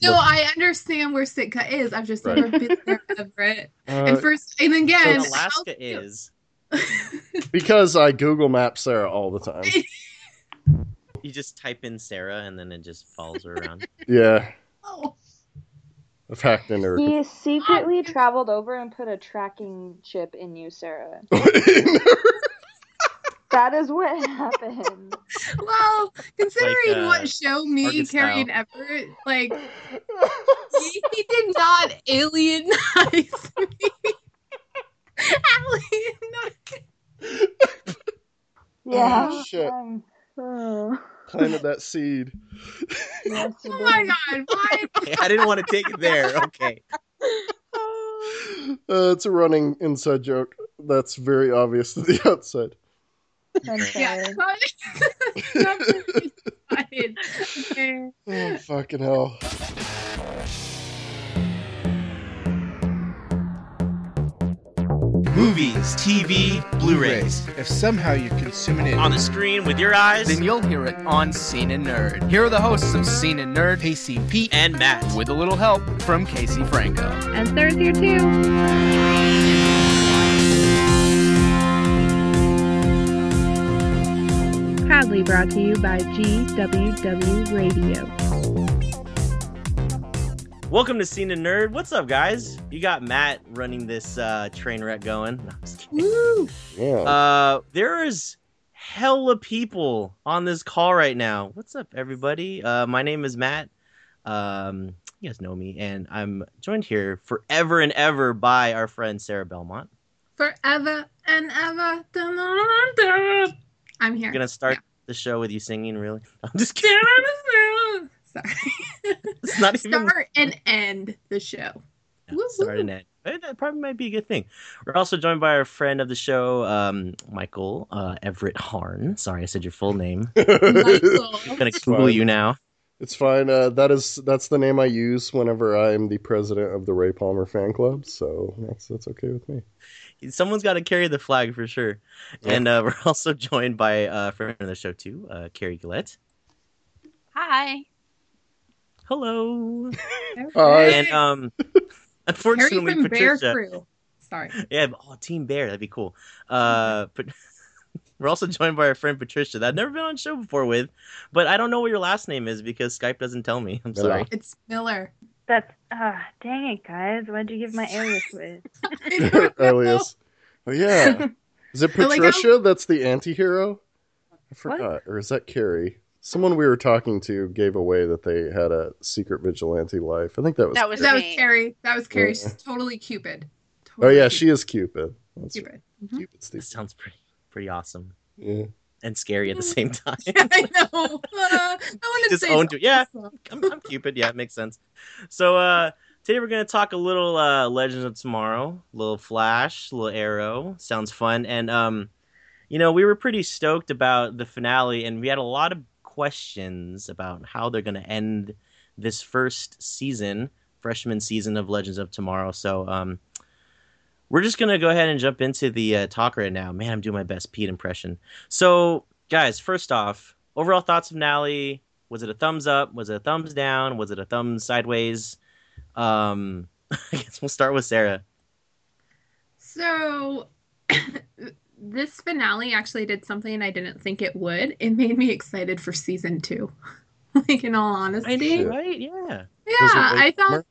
No, the- I understand where Sitka is. I've just Right. never been there, Everett. uh, and first, and again, So Alaska is because I Google Map Sarah all the time. You just type in Sarah and then it just follows her around. Yeah, Oh, I've hacked into her. He secretly traveled over and put a tracking chip in you, Sarah. That is what happened. well, considering Like, uh, what show me Arkansas. carrying Everett, like he, he did not alienize me. Alien. Yeah. Oh, shit. um, oh, planted that seed. yes, you Oh my god, why? I didn't want to take it there. Okay. Uh, it's a running inside joke. That's very obvious to the outside. I'm Yeah, sorry. cut. Fine. Okay. Oh, fucking hell. Movies, TV, Blu-rays. If somehow you're consuming it On the screen with your eyes Then you'll hear it on Scene and Nerd. Here are the hosts of Scene and Nerd, Pacey Pete, and Matt. with a little help from Casey Franco. And Sarah's here too. Proudly brought to you by GWW Radio. Welcome to Scene and Nerd. What's up, guys? You got Matt running this uh, train wreck going. No, I'm just. Woo. Yeah. Uh, there is hella people on this call right now. What's up, everybody? Uh, my name is Matt. Um, you guys know me, and I'm joined here forever and ever by our friend Sarah Belmont. Forever and ever. Dun, dun, dun, dun. I'm here. We're gonna start the show with you singing. Really? I'm just kidding. Sorry. It's not even Start and end the show. Yeah, Woo start and end. That probably might be a good thing. We're also joined by our friend of the show, um, Michael uh, Everett Harn. Sorry, I said your full name. Michael. I'm gonna It's Google fine. you now. It's fine. Uh, that is that's the name I use whenever I'm the president of the Ray Palmer fan club. So that's that's okay with me. Someone's got to carry the flag for sure. Yeah. And uh, we're also joined by uh, a friend of the show too, uh, Carrie Gillette. Hi. Hello. Hi. and um, Harry unfortunately, from Bear Patricia. Crew. Sorry. Yeah, oh, Team Bear, that'd be cool. Uh, but we're also joined by our friend Patricia that I've never been on the show before with, but I don't know what your last name is because Skype doesn't tell me. I'm Miller. sorry. It's Miller. That's ah, dang it, guys. Why'd you give my alias with? Alias. Oh yeah. Is it I like how- Patricia? That's the anti-hero? I forgot. Or is that Carrie? Someone we were talking to gave away that they had a secret vigilante life. I think that was. That was That was. Carrie. That was Carrie. Yeah. She's totally Cupid. Oh Totally yeah, she is Cupid. That's Cupid. Mhm. Cupid's That sounds pretty pretty awesome yeah. And scary at the same time. I know. Uh, I want to Just say own yeah. I'm, I'm Cupid. Yeah, it makes sense. So uh, today we're gonna talk a little uh, Legends of Tomorrow, little Flash, little Arrow. Sounds fun. And um, you know, we were pretty stoked about the finale, and we had a lot of questions about how they're gonna end this first season, freshman season of Legends of Tomorrow. So um. We're just gonna go ahead and jump into the uh, talk right now. Man, I'm doing my best Pete impression. So, guys, first off, overall thoughts of Nally. Was it a thumbs up? Was it a thumbs down? Was it a thumbs sideways? Um, I guess we'll start with Sarah. So, this finale actually did something I didn't think it would. It made me excited for season two. like, in all honesty. Shit. right? Yeah. It Yeah, I thought?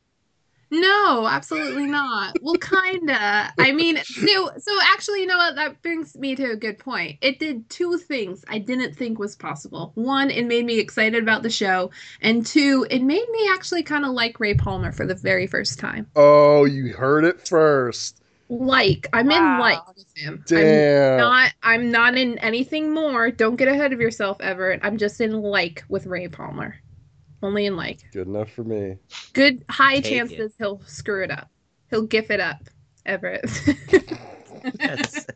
No, absolutely not. Well, kinda. I mean, so so actually, you know what? That brings me to a good point. It did two things I didn't think was possible. One, it made me excited about the show, and two, it made me actually kind of like Ray Palmer for the very first time. Oh, you heard it first. Like, I'm in like with him. I'm Damn. not. I'm not in anything more. Don't get ahead of yourself, Everett. I'm just in like with Ray Palmer. Only in like. Good enough for me. Good high Take chances he'll screw it up. He'll gif it up, Everett. Yes.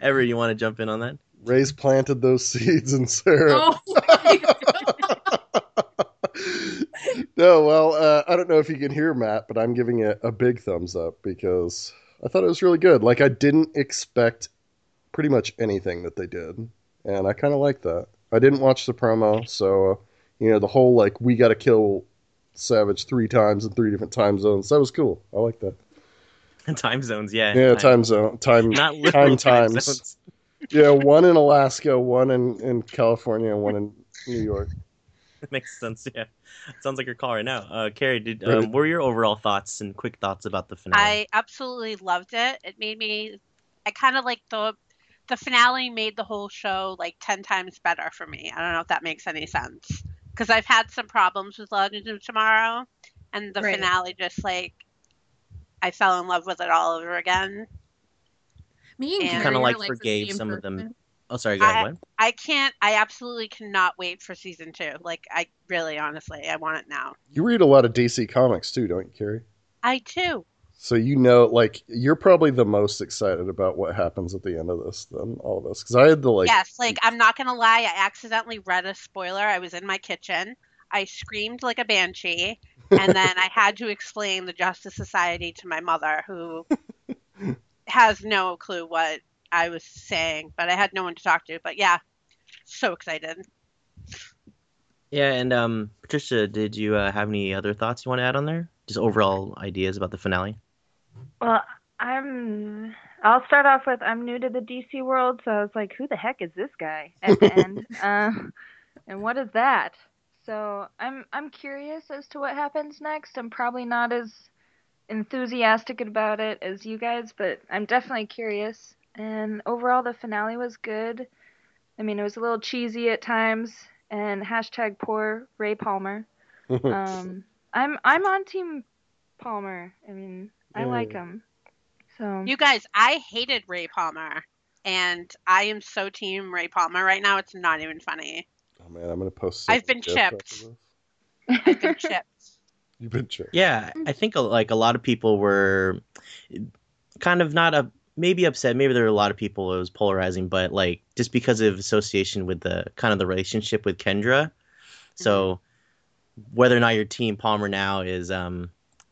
Ever, you want to jump in on that? Ray's planted those seeds in Sarah. oh no, well, uh, I don't know if you can hear Matt, but I'm giving it a big thumbs up because I thought it was really good. Like I didn't expect pretty much anything that they did, and I kind of like that. I didn't watch the promo, so uh, you know the whole like we got to kill Savage three times in three different time zones. That was cool. I like that. time zones, yeah. Yeah, time zone, time, Not time time times. zones. Yeah, one in Alaska, one in, in California, and one in New York. Makes sense, yeah. Sounds like your call right now. Uh, Carrie, did um, what were your overall thoughts and quick thoughts about the finale? I absolutely loved it. It made me. I kind of like the the finale made the whole show like ten times better for me. I don't know if that makes any sense because I've had some problems with Legends of Tomorrow, and the Right. finale just like I fell in love with it all over again. Me and And- Carrie Kinda, like, forgave same some of them. oh, sorry, go ahead. I- I can't. I absolutely cannot wait for season two. Like I really, honestly, I want it now. You read a lot of DC comics too, don't you, Carrie? I too. So you know, like, you're probably the most excited about what happens at the end of this than all of us. Because I had to, like, yes, like I'm not gonna lie, I accidentally read a spoiler. I was in my kitchen. I screamed like a banshee, and then I had to explain the Justice Society to my mother, who has no clue what I was saying, but I had no one to talk to. But yeah, so excited. Yeah, and um, Patricia, did you uh, have any other thoughts you want to add on there? Just overall ideas about the finale? Well, I'm. I'll start off with I'm new to the DC world, so I was like, who the heck is this guy at the end? Um, and what is that? So I'm I'm curious as to what happens next. I'm probably not as enthusiastic about it as you guys, but I'm definitely curious. And overall, the finale was good. I mean, it was a little cheesy at times, and hashtag poor Ray Palmer. Um, I'm I'm on Team Palmer. I mean, I like him. So You guys, I hated Ray Palmer, and I am so team Ray Palmer right now. It's not even funny. oh man, I'm gonna post. I've been chipped. I've been chipped. You've been chipped. Yeah, I think uh, like a lot of people were kind of not a maybe upset. Maybe there were a lot of people it was polarizing, but like just because of association with the kind of the relationship with Kendra. So whether or not your team Palmer now is um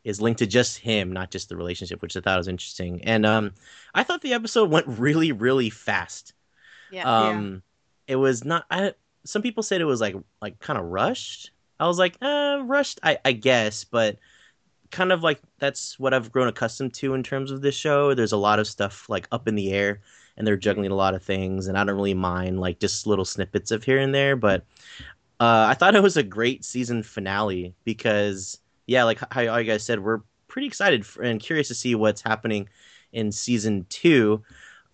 is linked to just him, not just the relationship, which I thought was interesting. And um I thought the episode went really really fast. Yeah. Um it was not I some people said it was like like kind of rushed. I was like, uh, rushed, I, I guess, but kind of like that's what I've grown accustomed to in terms of this show. There's a lot of stuff like up in the air, and they're juggling a lot of things, and I don't really mind like just little snippets of here and there. But uh, I thought it was a great season finale because, yeah, like how you guys said, we're pretty excited for, and curious to see what's happening in season two.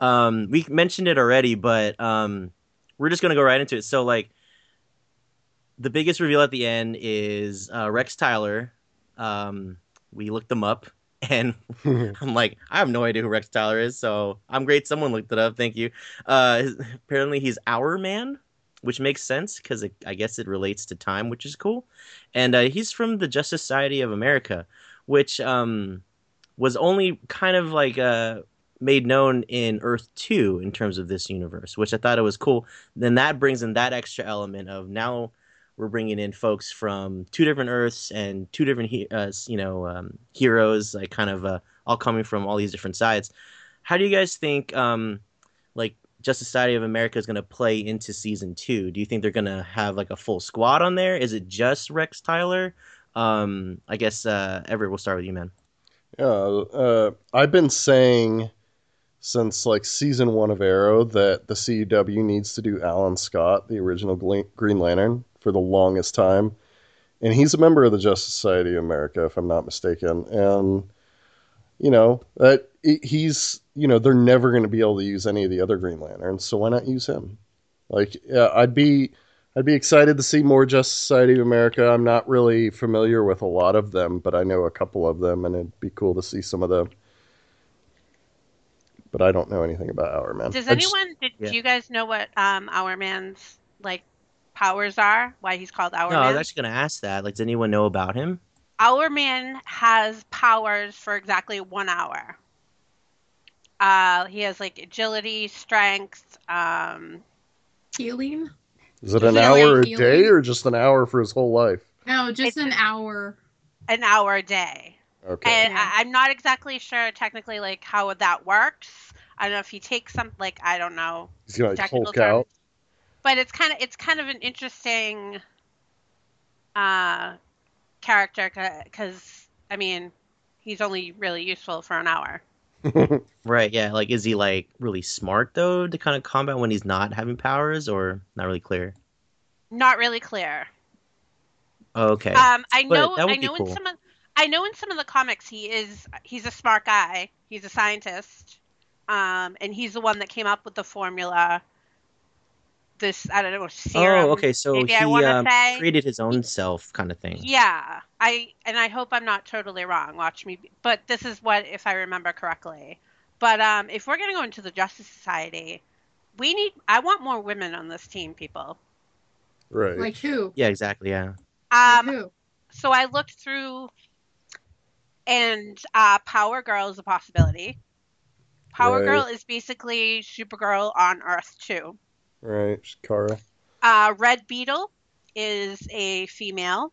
Um, we mentioned it already, but um, we're just gonna go right into it. So like the biggest reveal at the end is uh, Rex Tyler. Um, we looked them up, and I'm like, I have no idea who Rex Tyler is, so I'm great. Someone looked it up. Thank you. Uh, apparently, he's Hourman, which makes sense because I guess it relates to time, which is cool. And uh, he's from the Justice Society of America, which um, was only kind of like uh, made known in Earth 2 in terms of this universe, which I thought it was cool. Then that brings in that extra element of now we're bringing in folks from two different Earths and two different, he- uh, you know, um, heroes, like kind of uh, all coming from all these different sides. How do you guys think, um, like, Justice Society of America is going to play into season two? Do you think they're going to have like a full squad on there? Is it just Rex Tyler? Um, I guess uh, Everett, we'll start with you, man. Yeah, uh, I've been saying since like season one of Arrow that the CW needs to do Alan Scott, the original Green Lantern, for the longest time, and he's a member of the Justice Society of America, if I'm not mistaken, and you know that he's you know they're never going to be able to use any of the other Green Lanterns, so why not use him? Like, yeah, I'd be I'd be excited to see more Justice Society of America. I'm not really familiar with a lot of them, but I know a couple of them, and it'd be cool to see some of them. But I don't know anything about Hourman. Does I just- anyone? Did yeah. you guys know what um Hourman's like powers are? Why he's called our no, I was actually going to ask that. Like, does anyone know about him? Hourman has powers for exactly one hour. Uh, he has like agility, strength. Um, Healing? Is it an Healing, hour a healing. day or just an hour for his whole life? No, just It's- an hour. an hour a day. Okay. And Yeah. I, I'm not exactly sure technically like how that works. I don't know if he takes some like I don't know He's gonna like technical Hulk out. but it's kind of it's kind of an interesting uh character because I mean, he's only really useful for an hour. Right, yeah. Like, is he like really smart though to kind of combat when he's not having powers, or not really clear? Not really clear. Okay. Um, I But know, I know cool. in some of, I know in some of the comics he is he's a smart guy. He's a scientist, um, and he's the one that came up with the formula. This I don't know serum. oh, okay. So maybe he I um, say. created his own self, kind of thing. Yeah, I and I hope I'm not totally wrong. Watch me, but this is what if I remember correctly. But um, if we're gonna go into the Justice Society, we need. I want more women on this team, people. right. Like who? Yeah, exactly. Yeah. Like Um, who? so I looked through, and uh, Power Girl is a possibility. Power Right. Girl is basically Supergirl on Earth 2. Right. Kara. Uh, Red Beetle is a female,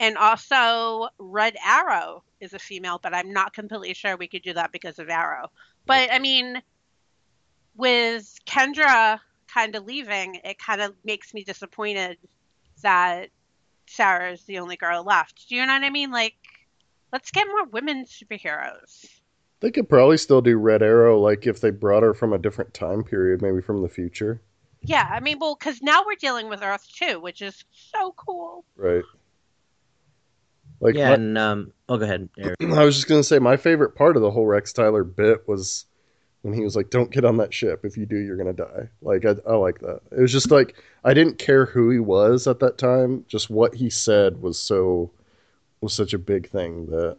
and also Red Arrow is a female, but I'm not completely sure we could do that because of Arrow. But I mean, with Kendra kind of leaving, it kind of makes me disappointed that Sarah is the only girl left. Do you know what I mean? Like, let's get more women superheroes. They could probably still do Red Arrow, like if they brought her from a different time period, maybe from the future. Yeah, I mean, well, because now we're dealing with Earth 2, which is so cool. Right. Like yeah, my- and um. Oh, go ahead, Eric. I was just gonna say my favorite part of the whole Rex Tyler bit was when he was like, "Don't get on that ship. If you do, you're gonna die." Like I, I like that. It was just like I didn't care who he was at that time. Just what he said was so was such a big thing that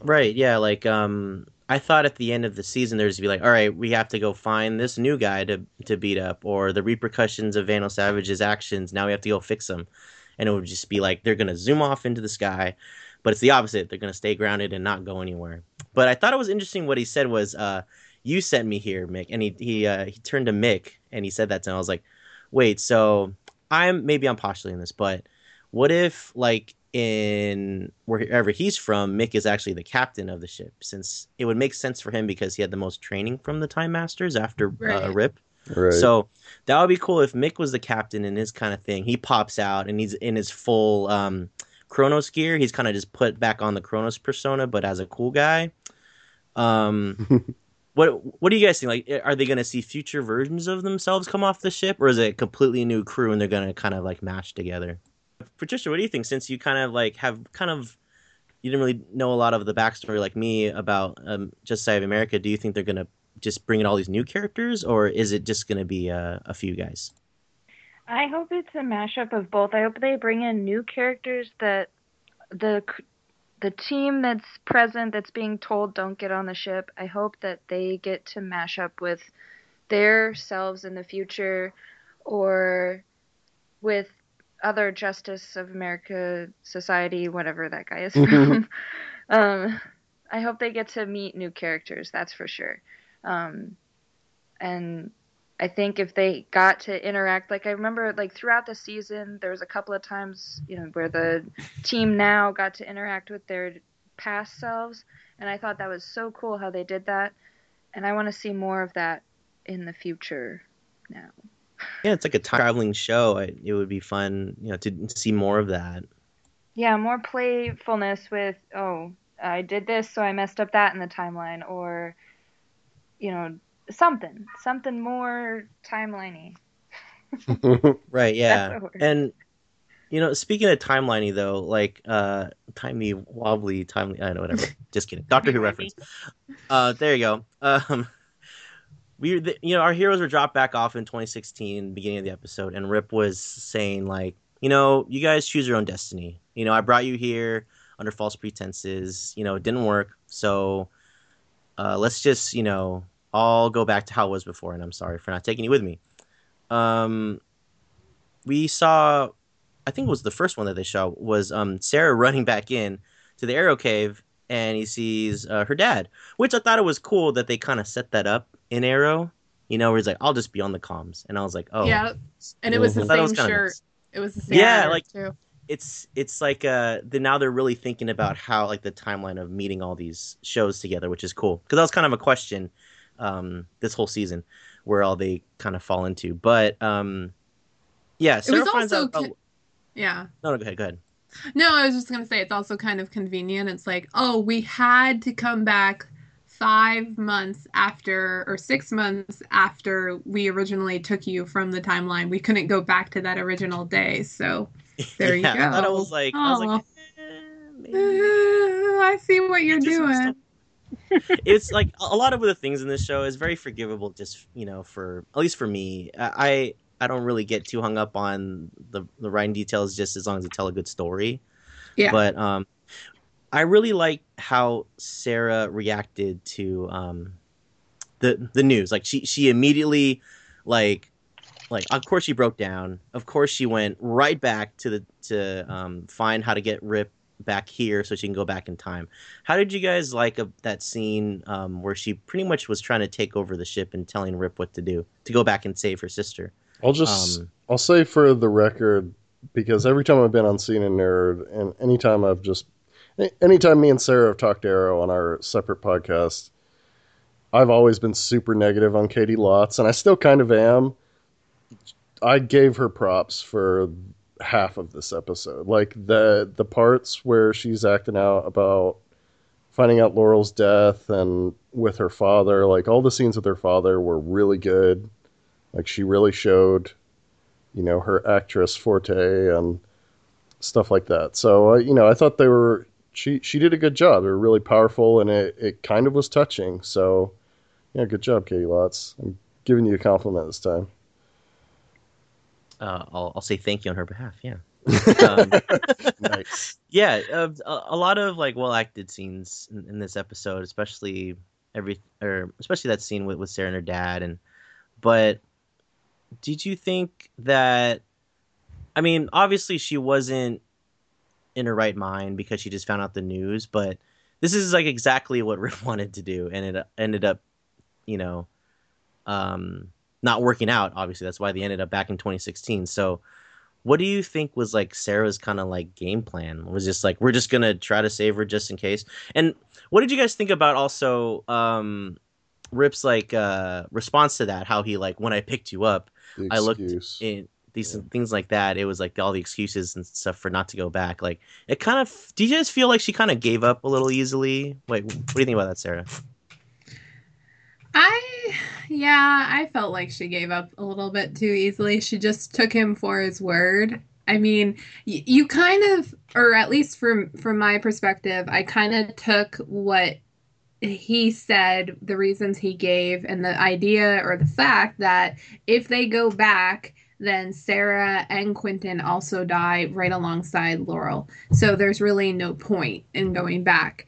Right, yeah, like um I thought at the end of the season there's be like, all right, we have to go find this new guy to to beat up, or the repercussions of Vandal Savage's actions. Now we have to go fix them, and it would just be like they're gonna zoom off into the sky, but it's the opposite. They're gonna stay grounded and not go anywhere. But I thought it was interesting what he said was, uh, "You sent me here, Mick," and he he uh, he turned to Mick and he said that to him. I was like, wait, so I'm maybe I'm postulating this, but what if like in wherever he's from, Mick is actually the captain of the ship, since it would make sense for him because he had the most training from the Time Masters after uh, Rip. right. So that would be cool if Mick was the captain in his kind of thing. He pops out and he's in his full um, Chronos gear. He's kind of just put back on the Chronos persona, but as a cool guy. Um, what what do you guys think? Like, are they going to see future versions of themselves come off the ship, or is it a completely new crew and they're going to kind of like mash together? Patricia, what do you think? Since you kind of like have kind of you didn't really know a lot of the backstory like me about um, Just Side of America, do you think they're to just bring in all these new characters, or is it just to be uh, a few guys? I hope it's a mashup of both. I hope they bring in new characters that the the team that's present that's being told don't get on the ship. I hope that they get to mash up with their selves in the future or with other Justice of America Society, whatever that guy is from. um, I hope they get to meet new characters. That's for sure. Um, and I think if they got to interact, like I remember, like throughout the season, there was a couple of times, you know, where the team now got to interact with their past selves, and I thought that was so cool how they did that, and I want to see more of that in the future. Now, Yeah, it's like a time traveling show. I, it would be fun, you know, to see more of that. yeah, more playfulness with, oh, I did this, so I messed up that in the timeline, or, you know, something, something more timeliney. Right, yeah. And you know, speaking of timeliney though, like uh timey wobbly timely I don't know whatever. Just kidding. Doctor Who reference. Uh there you go. Um we the, you know, our heroes were dropped back off in 2016 beginning of the episode and Rip was saying like, you know, you guys choose your own destiny. You know, I brought you here under false pretenses, you know, it didn't work. So uh let's just, you know, all go back to how it was before and I'm sorry for not taking you with me. Um we saw I think it was the first one that they shot was um, Sarah running back in to the Arrow Cave, and he sees uh, her dad, which I thought it was cool that they kind of set that up in Arrow. You know, where he's like, "I'll just be on the comms," and I was like, "Oh, Yeah, and it was the it was same shirt. nice. It was the same Yeah, like- too. It's it's like uh, the, now they're really thinking about how like the timeline of meeting all these shows together, which is cool because that was kind of a question um, this whole season where all they kind of fall into. But um, yeah, It Sarah was finds also out. ki- yeah. no, no, go ahead, go ahead. No, I was just gonna say it's also kind of convenient. It's like, oh, we had to come back five months after or six months after we originally took you from the timeline. We couldn't go back to that original day, so there yeah, you go. I thought it was like I was like, eh, Uh. I see what you're doing. it's like a lot of the things in this show is very forgivable just you know for at least for me i i don't really get too hung up on the the writing details just as long as they tell a good story Yeah. but um i really like how sarah reacted to um the the news. Like she she immediately like like of course she broke down. Of course she went right back to the to um find how to get rip back here so she can go back in time. How did you guys like a, that scene um, where she pretty much was trying to take over the ship and telling Rip what to do to go back and save her sister? I'll just Um, I'll say for the record because every time I've been on Scene and Nerd, and anytime I've just anytime me and Sarah have talked to Arrow on our separate podcast, I've always been super negative on Caity Lotz, and I still kind of am. I gave her props for half of this episode, like the the parts where she's acting out about finding out Laurel's death and with her father. Like all the scenes with her father were really good. Like she really showed, you know, her actress forte and stuff like that. So uh, you know, I thought they were she she did a good job. They were really powerful and it it kind of was touching. So yeah, good job, Caity Lotz. I'm giving you a compliment this time. uh, I'll, I'll say thank you on her behalf. Yeah. Um, nice. yeah, uh, a, a lot of like well acted scenes in, in this episode, especially every or especially that scene with, with Sarah and her dad. And but did you think that? I mean, obviously she wasn't in her right mind because she just found out the news, but this is like exactly what Rip wanted to do, and it ended up, you know, um, not working out. Obviously, that's why they ended up back in 2016. So what do you think was like Sarah's kind of like game plan? Was just like we're just gonna try to save her just in case. And what did you guys think about also um, Rip's like uh, response to that? How he like when I picked you up, I looked in these things like that. It was like all the excuses and stuff for not to go back. Like it kind of. Do you guys feel like she kind of gave up a little easily? Wait, what do you think about that, Sarah? I, yeah, I felt like she gave up a little bit too easily. She just took him for his word. I mean, y- you kind of, or at least from from my perspective, I kind of took what he said, the reasons he gave, and the idea or the fact that if they go back, then Sarah and Quentin also die right alongside Laurel. So there's really no point in going back.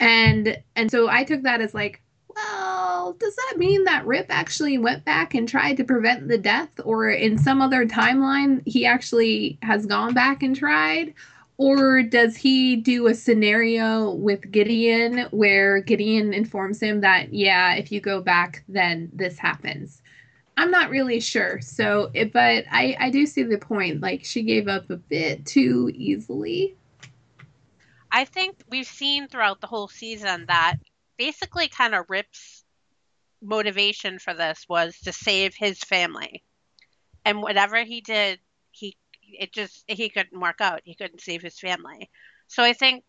And and so I took that as like, well, does that mean that Rip actually went back and tried to prevent the death or in some other timeline he actually has gone back and tried? Or does he do a scenario with Gideon where Gideon informs him that, yeah, if you go back, then this happens? I'm not really sure. So, it, but I, I do see the point. Like, she gave up a bit too easily. I think we've seen throughout the whole season that basically kind of Rip's motivation for this was to save his family. And whatever he did, he it just he couldn't work out. He couldn't save his family. So I think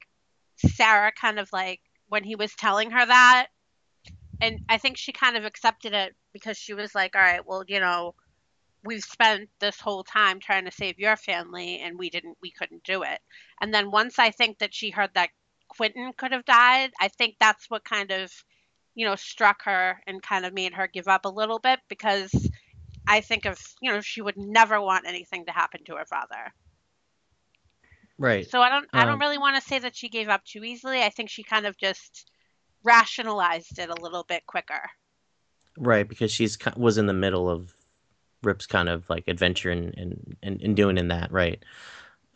Sarah kind of like when he was telling her that and I think she kind of accepted it because she was like, "All right, well, you know, we've spent this whole time trying to save your family and we didn't we couldn't do it." And then once I think that she heard that Quentin could have died, I think that's what kind of, you know, struck her and kind of made her give up a little bit because I think of, you know, she would never want anything to happen to her father. Right. So I don't I Um, don't really want to say that she gave up too easily. I think she kind of just rationalized it a little bit quicker. Right, because she's was in the middle of Rip's kind of like adventure and and, and, and doing in that, right?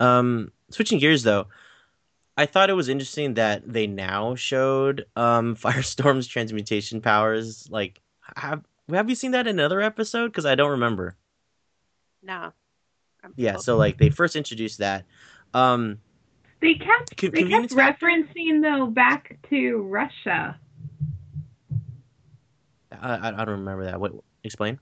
Um, switching gears though, I thought it was interesting that they now showed um, Firestorm's transmutation powers. Like, have have you seen that in another episode? Because I don't remember. No. I'm- Yeah, so like they first introduced that. Um, They kept Con- they kept convenience factor? referencing though back to Russia. I, I I don't remember that. What explain?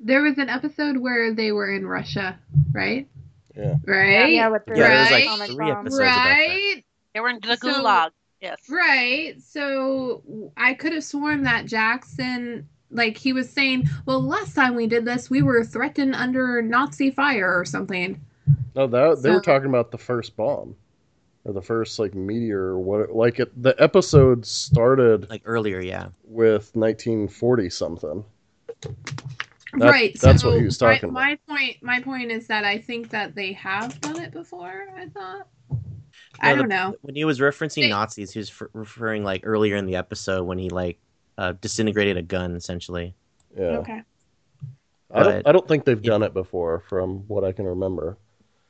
There was an episode where they were in Russia, right? Yeah. right? Yeah, with the Yeah, there was Right. like three bomb. episodes about that. right. They were in the So- gulag. Yes. Right. So I could have sworn that Jackson, like, he was saying, well, last time we did this, we were threatened under Nazi fire or something. No, that they were talking about the first bomb, or the first like meteor, or what? Like it, the episode started Like earlier, yeah. with 1940 something. That- right. that's so what he was my- talking about. My point, my point is that I think that they have done it before. I thought. I don't the- know. When he was referencing They- Nazis, he was f- referring like earlier in the episode when he like uh, disintegrated a gun, essentially. Yeah, Okay. I don't. I don't think they've done it before, from what I can remember.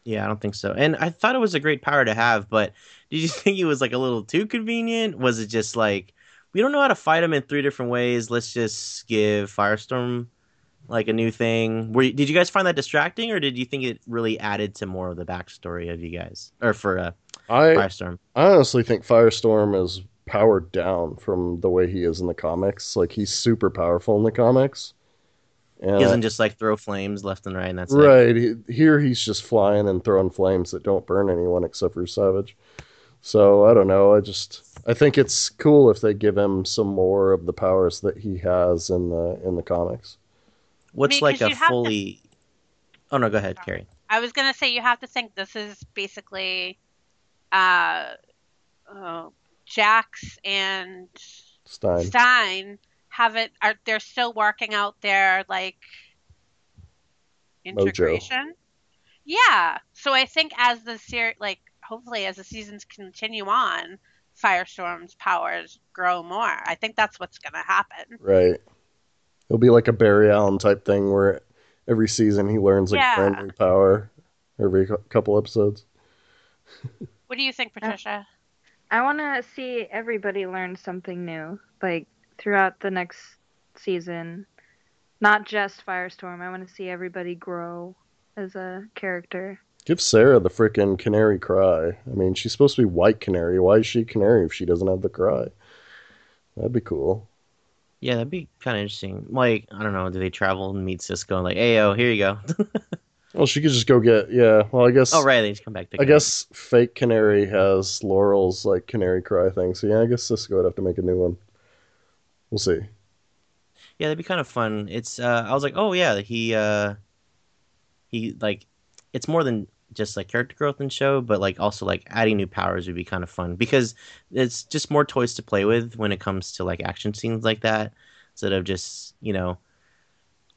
Yeah, I don't think so. And I thought it was a great power to have, but did you think it was like a little too convenient? Was it just like we don't know how to fight him in three different ways? Let's just give Firestorm like a new thing. Were you, did you guys find that distracting, or did you think it really added to more of the backstory of you guys, or for uh, I Firestorm? I honestly think Firestorm is powered down from the way he is in the comics. Like he's super powerful in the comics. And He doesn't just like throw flames left and right, and that's right he, here he's just flying and throwing flames that don't burn anyone except for Savage. So I don't know. I just I think it's cool if they give him some more of the powers that he has in the in the comics. What's mean, like 'cause a you have to- fully? Oh no, go ahead, Carrie. I was gonna say you have to think this is basically uh, uh Jax and Stein. Stein haven't are they're still working out their like integration. Yeah. So I think as the series like hopefully as the seasons continue on, Firestorm's powers grow more. I think that's what's gonna happen. Right. It'll be like a Barry Allen type thing where every season he learns like Yeah. a brand new power every couple episodes. What do you think, uh, Patricia? I want to see everybody learn something new, like throughout the next season. Not just Firestorm. I want to see everybody grow as a character. Give Sarah the freaking canary cry. I mean, she's supposed to be white canary. Why is she canary if she doesn't have the cry? That'd be cool. Yeah, that'd be kind of interesting. Like, I don't know, do they travel and meet Cisco and like, hey, yo, here you go. Well, she could just go get. Yeah. Well, I guess. oh, right, they just come back. pick I guess fake canary has Laurel's like canary cry thing. So yeah, I guess Cisco would have to make a new one. We'll see. Yeah, that'd be kind of fun. It's uh I was like, "Oh yeah, he uh he like it's more than just like character growth and show, but like also like adding new powers would be kind of fun because it's just more toys to play with when it comes to like action scenes like that instead of just, you know,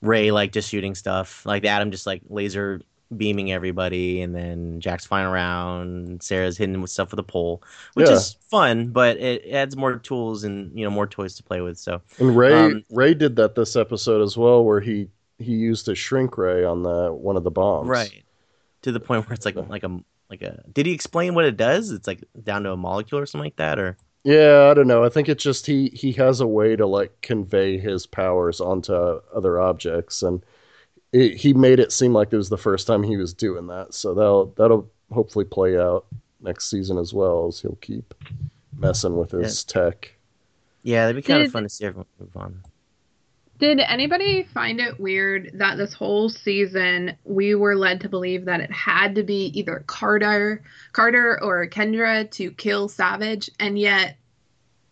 Ray like just shooting stuff. Like Adam just like laser beaming everybody and then Jack's flying around, Sarah's hitting with stuff with a pole, which Yeah. is fun, but it adds more tools and, you know, more toys to play with. So And Ray Um, Ray did that this episode as well, where he he used a shrink ray on the one of the bombs. Right. To the point where it's like like a like a. Did he explain what it does? It's like down to a molecule or something like that, or Yeah, I don't know. I think it's just he he has a way to like convey his powers onto other objects, and it, he made it seem like it was the first time he was doing that. So that'll that'll hopefully play out next season as well, as he'll keep messing with his tech. yeah, that'd be kind of fun to see everyone move on. Did anybody find it weird that this whole season we were led to believe that it had to be either Carter, Carter or Kendra to kill Savage, and yet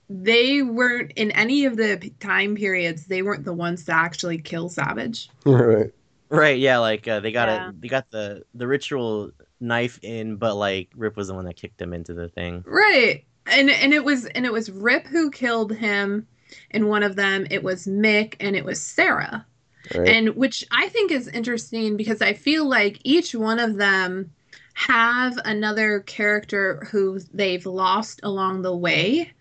they weren't in any of the time periods. They weren't the ones to actually kill Savage. right. Right? Yeah, like uh, they got Yeah. it. They got the the ritual knife in, but like Rip was the one that kicked him into the thing. Right. And and it was and it was Rip who killed him in one of them. It was Mick and it was Sarah. Right. and which I think is interesting because I feel like each one of them have another character who they've lost along the way,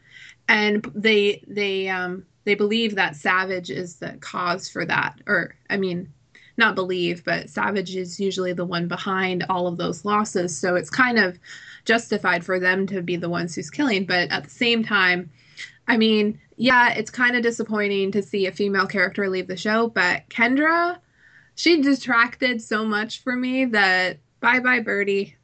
and they they um they believe that Savage is the cause for that, or I mean, not believe, but Savage is usually the one behind all of those losses, so it's kind of justified for them to be the ones who's killing, but at the same time. I mean, yeah, it's kind of disappointing to see a female character leave the show, but Kendra, she detracted so much for me that bye bye, Birdie.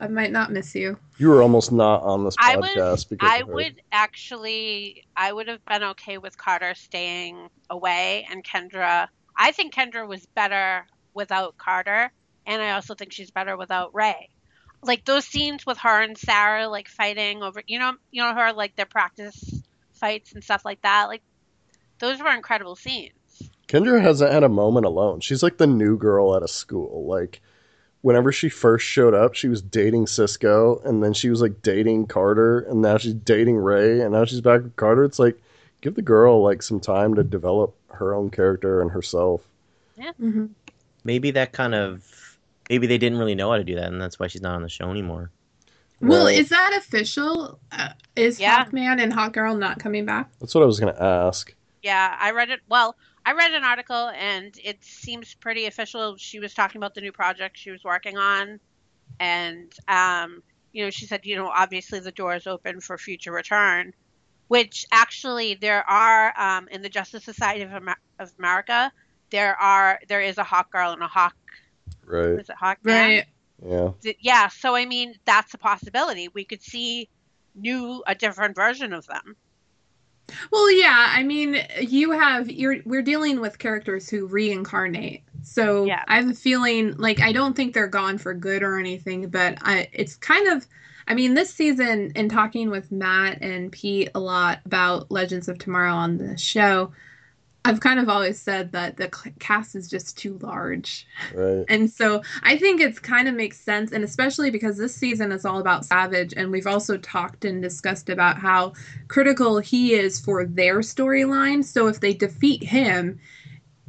I might not miss you. You were almost not on this I podcast because I would actually. I would have been okay with Carter staying away and Kendra. I think Kendra was better without Carter and I also think she's better without Ray. Like those scenes with her and Sarah like fighting over, you know, you know her like their practice fights and stuff like that. Like those were incredible scenes. Kendra hasn't had a moment alone. She's like the new girl at a school. Like whenever she first showed up, she was dating Cisco, and then she was like dating Carter, and now she's dating Ray, and now she's back with Carter. It's like give the girl like some time to develop her own character and herself. hmm Maybe that kind of maybe they didn't really know how to do that, and that's why she's not on the show anymore. Well, Right. is that official? Uh, is Yeah. Hawkman and Hawkgirl not coming back? That's what I was gonna ask. Yeah, I read it. Well, I read an article and it seems pretty official. She was talking about the new project she was working on, and um, you know, she said, you know, obviously the door is open for future return, which actually there are um, in the Justice Society of, Amer- of America. There are there is a Hawk Girl and a Hawk. Right. Is it Hawk? Right. Yeah. Yeah. So I mean, that's a possibility. We could see new a different version of them. Well, yeah. I mean, you have you're we're dealing with characters who reincarnate. So Yeah. I have a feeling like I don't think they're gone for good or anything, but I it's kind of I mean, this season in talking with Matt and Pete a lot about Legends of Tomorrow on the show, I've kind of always said that the cast is just too large. Right. And so I think it's kind of makes sense, and especially because this season is all about Savage, and we've also talked and discussed about how critical he is for their storyline. So if they defeat him,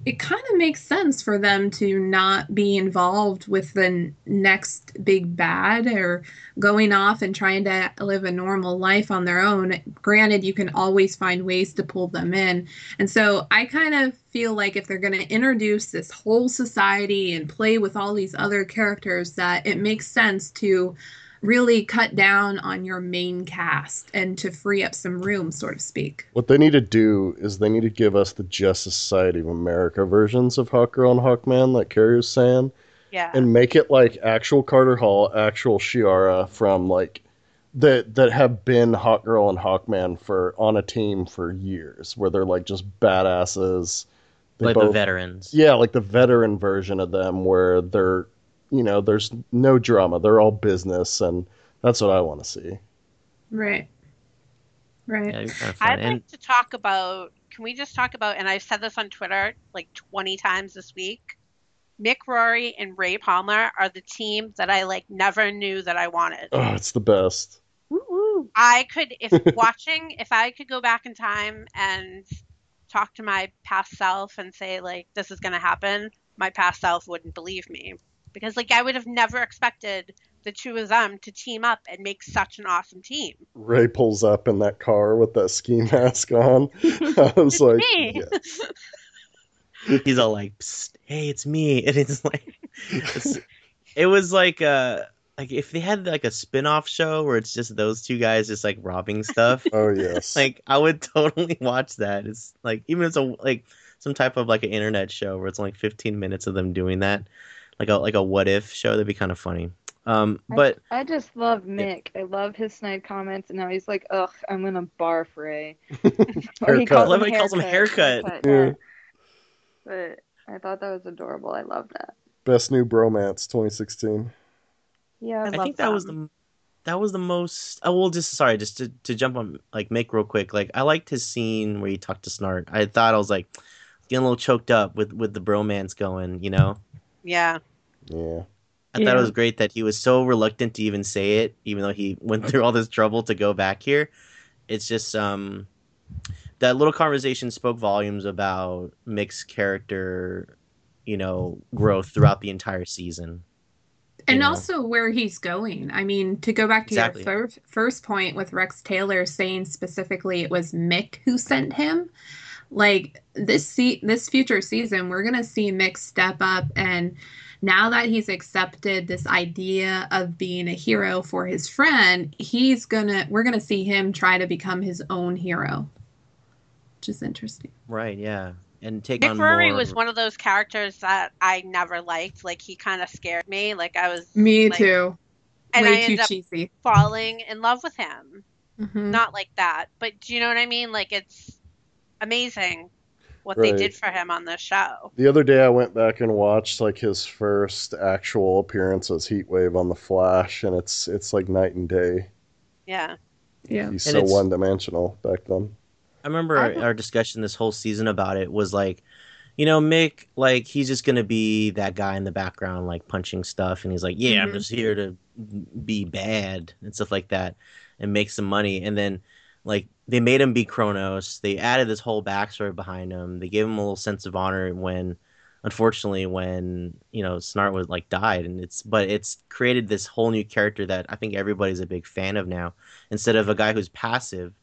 it kind of makes sense for them to not be involved with the next big bad or going off and trying to live a normal life on their own. Granted, you can always find ways to pull them in. And so I kind of feel like if they're going to introduce this whole society and play with all these other characters, that it makes sense to really cut down on your main cast and to free up some room, so to speak. What they need to do is they need to give us the Justice Society of America versions of Hawkgirl and Hawkman, like Carrie was saying, Yeah. and make it like actual Carter Hall, actual Shiera from like that that have been Hawkgirl and Hawkman for on a team for years, where they're like just badasses. They like the veterans. Yeah, like the veteran version of them, where they're you know there's no drama, they're all business, and that's what I want to see. Right. Right. Yeah, it'd be kind of fun. I'd And like to talk about. Can we just talk about? And I've said this on Twitter like 20 times this week. Mick Rory and Ray Palmer are the team that I like never knew that I wanted. Oh, it's the best. I could, if watching, if I could go back in time and talk to my past self and say like this is gonna happen, my past self wouldn't believe me because like I would have never expected the two of them to team up and make such an awesome team. Ray pulls up in that car with that ski mask on. I was like, me. yeah. he's all like, Psst, "Hey, it's me," and it's like, it's, it was like uh like if they had like a spin-off show where it's just those two guys just like robbing stuff, oh yes, like I would totally watch that. It's like even if it's a like some type of like an internet show where it's like 15 minutes of them doing that, like a like a what if show. That'd be kind of funny. Um, but I, I just love Mick. I love his snide comments, and now he's like, "Ugh, I'm gonna barf Ray." Or he Haircut. I love how he calls him haircut. Yeah. yeah. But I thought that was adorable. I love that. best new bromance 2016. Yeah, I, I love think that was the that was the most. Oh well, just sorry, just to, to jump on like Mick real quick. Like I liked his scene where he talked to Snart. I thought I was like getting a little choked up with with the bromance going. You know, Yeah. Yeah, I thought it was great that he was so reluctant to even say it, even though he went through all this trouble to go back here. It's just um that little conversation spoke volumes about Mick's character, you know, growth throughout the entire season. and know? also where he's going. I mean, to go back to Exactly. your fir- first point with Rex Tyler saying specifically it was Mick who sent him. Like this se- this future season, we're gonna see Mick step up, and now that he's accepted this idea of being a hero for his friend, he's gonna we're gonna see him try to become his own hero, which is interesting. Right, yeah. And take Nick on Rory more was one of those characters that I never liked. Like he kind of scared me. Like I was Me like- too. and I Way too ended up cheesy. falling in love with him. Mhm. Not like that, but do you know what I mean? Like it's amazing. What they did for him on the show. The other day I went back and watched like his first actual appearance as Heatwave on the Flash, and it's it's like night and day. Yeah. Yeah. He's And so one dimensional back then. I remember I don't- our discussion this whole season about it was like, you know, Mick, like he's just gonna be that guy in the background, like punching stuff, and he's like, yeah, I'm Mhm. just here to be bad and stuff like that, and make some money. And then, like, they made him be Chronos. They added this whole backstory behind him. They gave him a little sense of honor when, unfortunately, when you know Snart was like died, and it's but it's created this whole new character that I think everybody's a big fan of now. Instead of a guy who's passive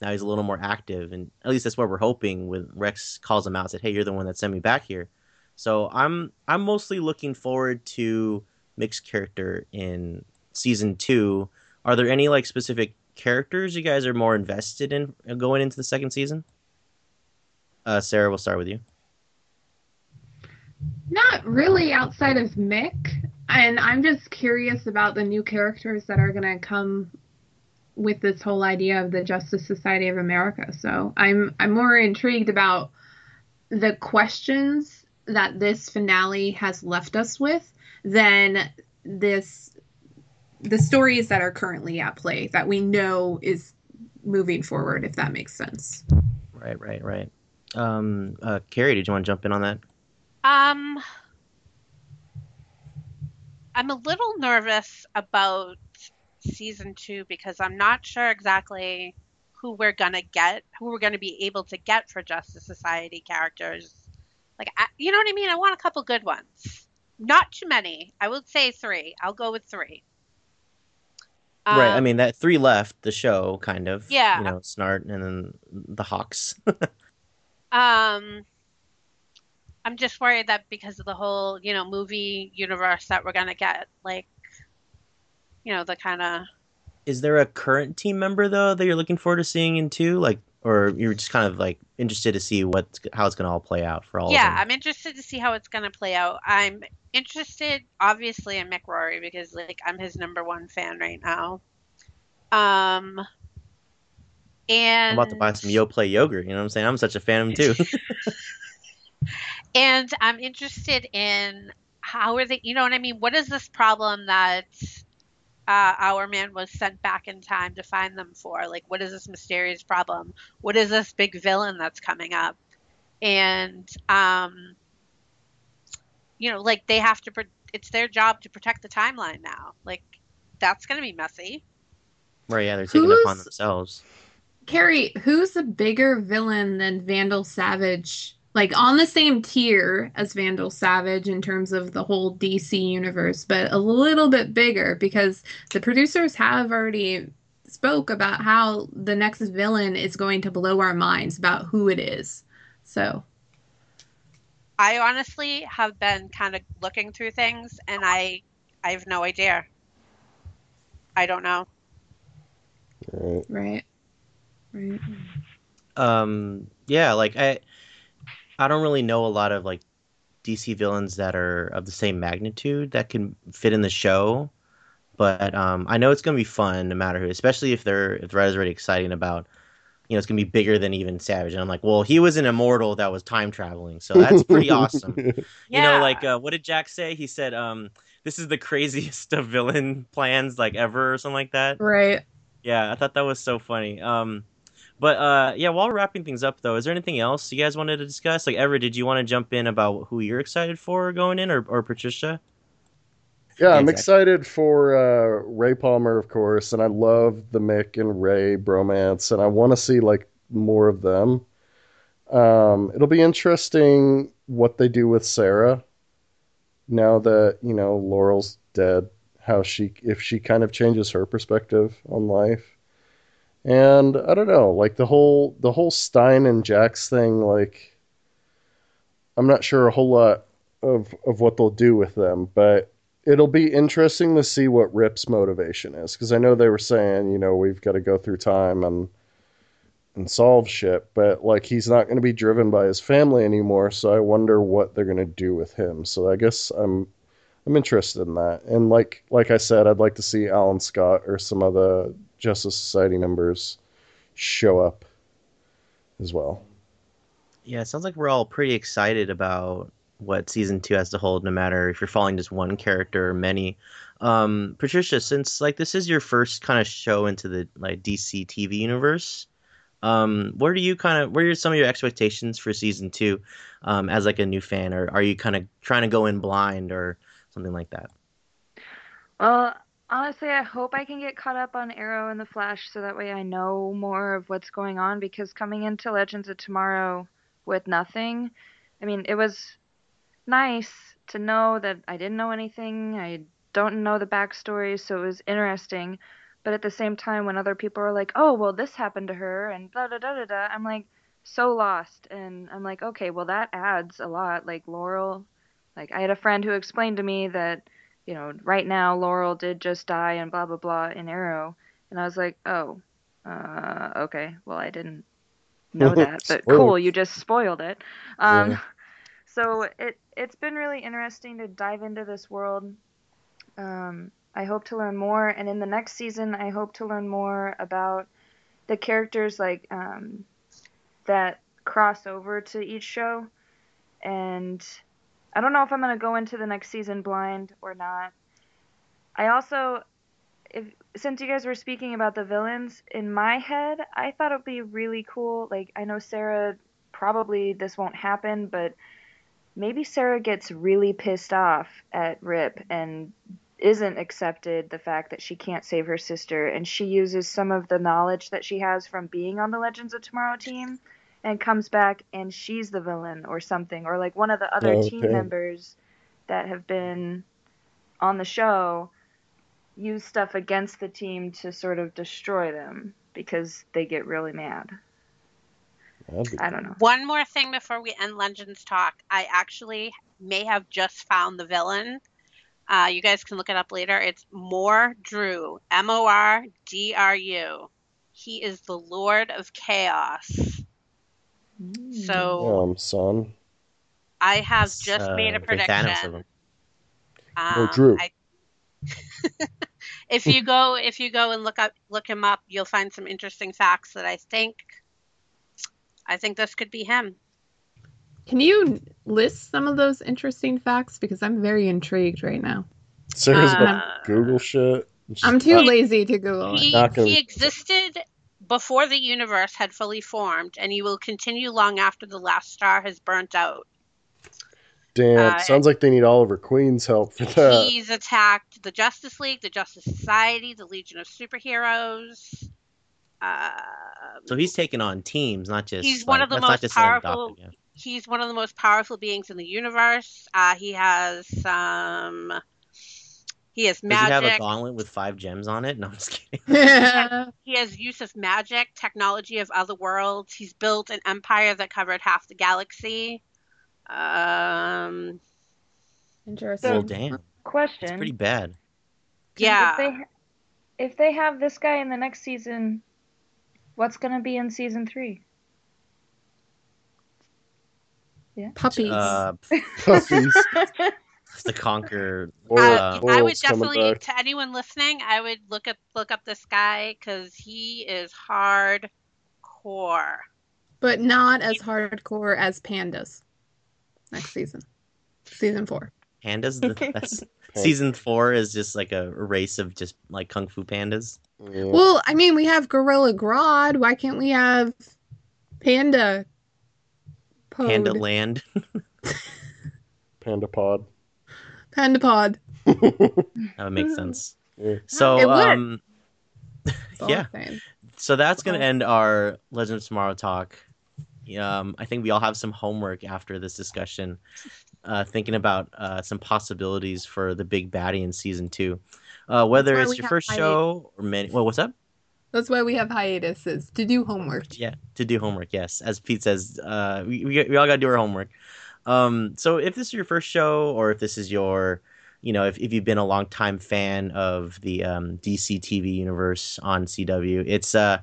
now he's a little more active and at least that's what we're hoping when rex calls him out and said hey you're the one that sent me back here so i'm i'm mostly looking forward to mick's character in season two are there any like specific characters you guys are more invested in uh, going into the second season uh sarah we'll start with you Not really outside of Mick. And I'm just curious about the new characters that are going to come with this whole idea of the Justice Society of America. So I'm I'm more intrigued about the questions that this finale has left us with than this the stories that are currently at play that we know is moving forward if that makes sense. right right right um uh carrie did you want to jump in on that Um, I'm a little nervous about season two because I'm not sure exactly who we're gonna get, who we're gonna be able to get for Justice Society characters. Like, I, you know what I mean? I want a couple good ones. Not too many. I would say three. I'll go with three. Right i Um, mean that three left the show kind of Yeah. you know snart and then the hawks Um, I'm just worried that because of the whole, you know, movie universe that we're gonna get, like, you know, the kind of is there a current team member though that you're looking forward to seeing in two like or you're just kind of like interested to see what how it's going to all play out for all yeah. of them I'm interested to see how it's gonna play out. I'm interested, obviously, in Mick Rory because, like, I'm his number one fan right now. Um, and i'm about to buy some Yoplait yogurt you know what i'm saying i'm such a fan of him too and I'm interested in how are they, you know what I mean? What is this problem that uh, Hourman was sent back in time to find them for? Like, what is this mysterious problem? What is this big villain that's coming up? And, um, you know, like they have to, pro- it's their job to protect the timeline now. Like, that's going to be messy. right yeah they're taking it upon themselves Carrie, who's a bigger villain than Vandal Savage? Like on the same tier as Vandal Savage in terms of the whole DC universe, but a little bit bigger because the producers have already spoke about how the next villain is going to blow our minds about who it is. So, I honestly have been kind of looking through things and I, I have no idea. I don't know. Right. right. Right. um yeah like i i don't really know a lot of like dc villains that are of the same magnitude that can fit in the show but um i know it's gonna be fun no matter who especially if they're if the writer's already exciting about you know it's gonna be bigger than even savage and i'm like well he was an immortal that was time traveling so that's pretty awesome you know like uh, what did jack say he said um this is the craziest of villain plans like ever or something like that Right. yeah, I thought that was so funny. Um, but uh, yeah, while we're wrapping things up, though, is there anything else you guys wanted to discuss? Like, ever, did you want to jump in about who you're excited for going in, or, or Patricia? Yeah, I'm excited for uh, Ray Palmer, of course, and I love the Mick and Ray bromance, and I want to see like more of them. Um, it'll be interesting what they do with Sarah now that you know Laurel's dead. How she, if she kind of changes her perspective on life, and I don't know, like the whole the whole Stein and Jax thing. Like, I'm not sure a whole lot of of what they'll do with them, but it'll be interesting to see what Rip's motivation is because I know they were saying, you know, we've got to go through time and and solve shit, but like he's not going to be driven by his family anymore. So I wonder what they're going to do with him. So I guess I'm I'm interested in that. And like like I said, I'd like to see Alan Scott or some of the Justice Society members show up as well. Yeah, it sounds like we're all pretty excited about what season two has to hold, no matter if you're following just one character or many. Um, Patricia, since like this is your first kind of show into the like DC TV universe, um, what do you kind of what are some of your expectations for season two, um, as like a new fan, or are you kind of trying to go in blind or something like that? Well, honestly, I hope I can get caught up on Arrow and the Flash so that way I know more of what's going on because coming into Legends of Tomorrow with nothing, I mean, it was nice to know that I didn't know anything. I don't know the backstory, so it was interesting. But at the same time, when other people are like, "Oh, well, this happened to her," and da da da da da, I'm like so lost, and I'm like, okay, well, that adds a lot. Like Laurel, like I had a friend who explained to me that, you know, right now Laurel did just die and blah blah blah in Arrow, and I was like, oh, uh, okay, well, I didn't know that, but cool, you just spoiled it. Um, Yeah. so it it's been really interesting to dive into this world. Um, I hope to learn more, and in the next season, I hope to learn more about the characters like um, that cross over to each show. And I don't know if I'm gonna go into the next season blind or not. I also, if since you guys were speaking about the villains, in my head, I thought it'd be really cool. Like I know Sarah, probably this won't happen, but maybe Sarah gets really pissed off at Rip and isn't accepted the fact that she can't save her sister and she uses some of the knowledge that she has from being on the Legends of Tomorrow team and comes back and she's the villain or something or like one of the other Oh, team members that have been on the show use stuff against the team to sort of destroy them because they get really mad. Be I don't know. One more thing before we end Legends talk. I actually may have just found the villain. Uh, you guys can look it up later. It's Mordru. M O R D R U. He is the Lord of Chaos. So um, son. I have It's, just uh, made a the Thanos of prediction. them. Or Um, Drew. I- if you go if you go and look up look him up, you'll find some interesting facts that I think I think this could be him. Can you list some of those interesting facts? Because I'm very intrigued right now. Sarah's Uh, Google shit. I'm too Not- lazy to Google. He, he existed before the universe had fully formed, and you will continue long after the last star has burnt out. Damn, uh, sounds like they need Oliver Queen's help for that. He's attacked the Justice League, the Justice Society, the Legion of Superheroes. Uh, So he's taking on teams, not just. He's one of the most powerful- adopted guy. he's one of the most powerful beings in the universe. Uh, he has some. He has magic. Does he have a gauntlet with five gems on it? No, I'm just kidding. He has use of magic, technology of other worlds. He's built an empire that covered half the galaxy. Um, Interesting. well, damn, it's Question. pretty bad. yeah. If they if they have this guy in the next season, what's gonna be in season three? Yeah. Puppies. Uh, Puppies. to conquer. Or Uh, I would definitely, back. to anyone listening, I would look up look up this guy because he is hardcore. but not as hardcore as pandas. Next season. Season four. pandas. The, that's season four is just like a race of just like kung fu pandas. Yeah. Well, I mean, we have Gorilla Grodd. Why can't we have Panda? Pod? Panda land. Panda Pod. Panda Pod. That would make sense. Yeah. So It um, yeah. So that's gonna Oh. end our Legends of Tomorrow talk. Um, I think we all have some homework after this discussion, uh, thinking about uh, some possibilities for the big baddie in season two. Uh, whether it's your first hiatus. show or many. Well, what's up? That's why we have hiatuses to do homework. Yeah, to do homework. Yes, as Pete says, uh, we, we we all got to do our homework. Um, so if this is your first show, or if this is your, you know, if, if you've been a long time fan of the um, DC TV universe on CW, it's uh,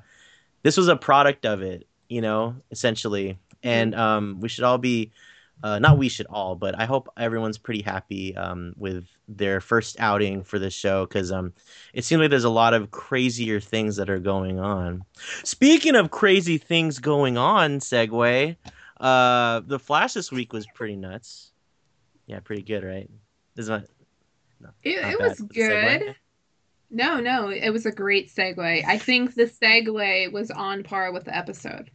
this was a product of it, you know, essentially, and um, we should all be. Uh, not we should all, but I hope everyone's pretty happy um, with their first outing for this show because um, it seems like there's a lot of crazier things that are going on. Speaking of crazy things going on, segue. Uh, the Flash this week was pretty nuts. Yeah, pretty good, right? Is not. No, It, it was for the segue. good. No, no, it was a great segue. I think the segue was on par with the episode.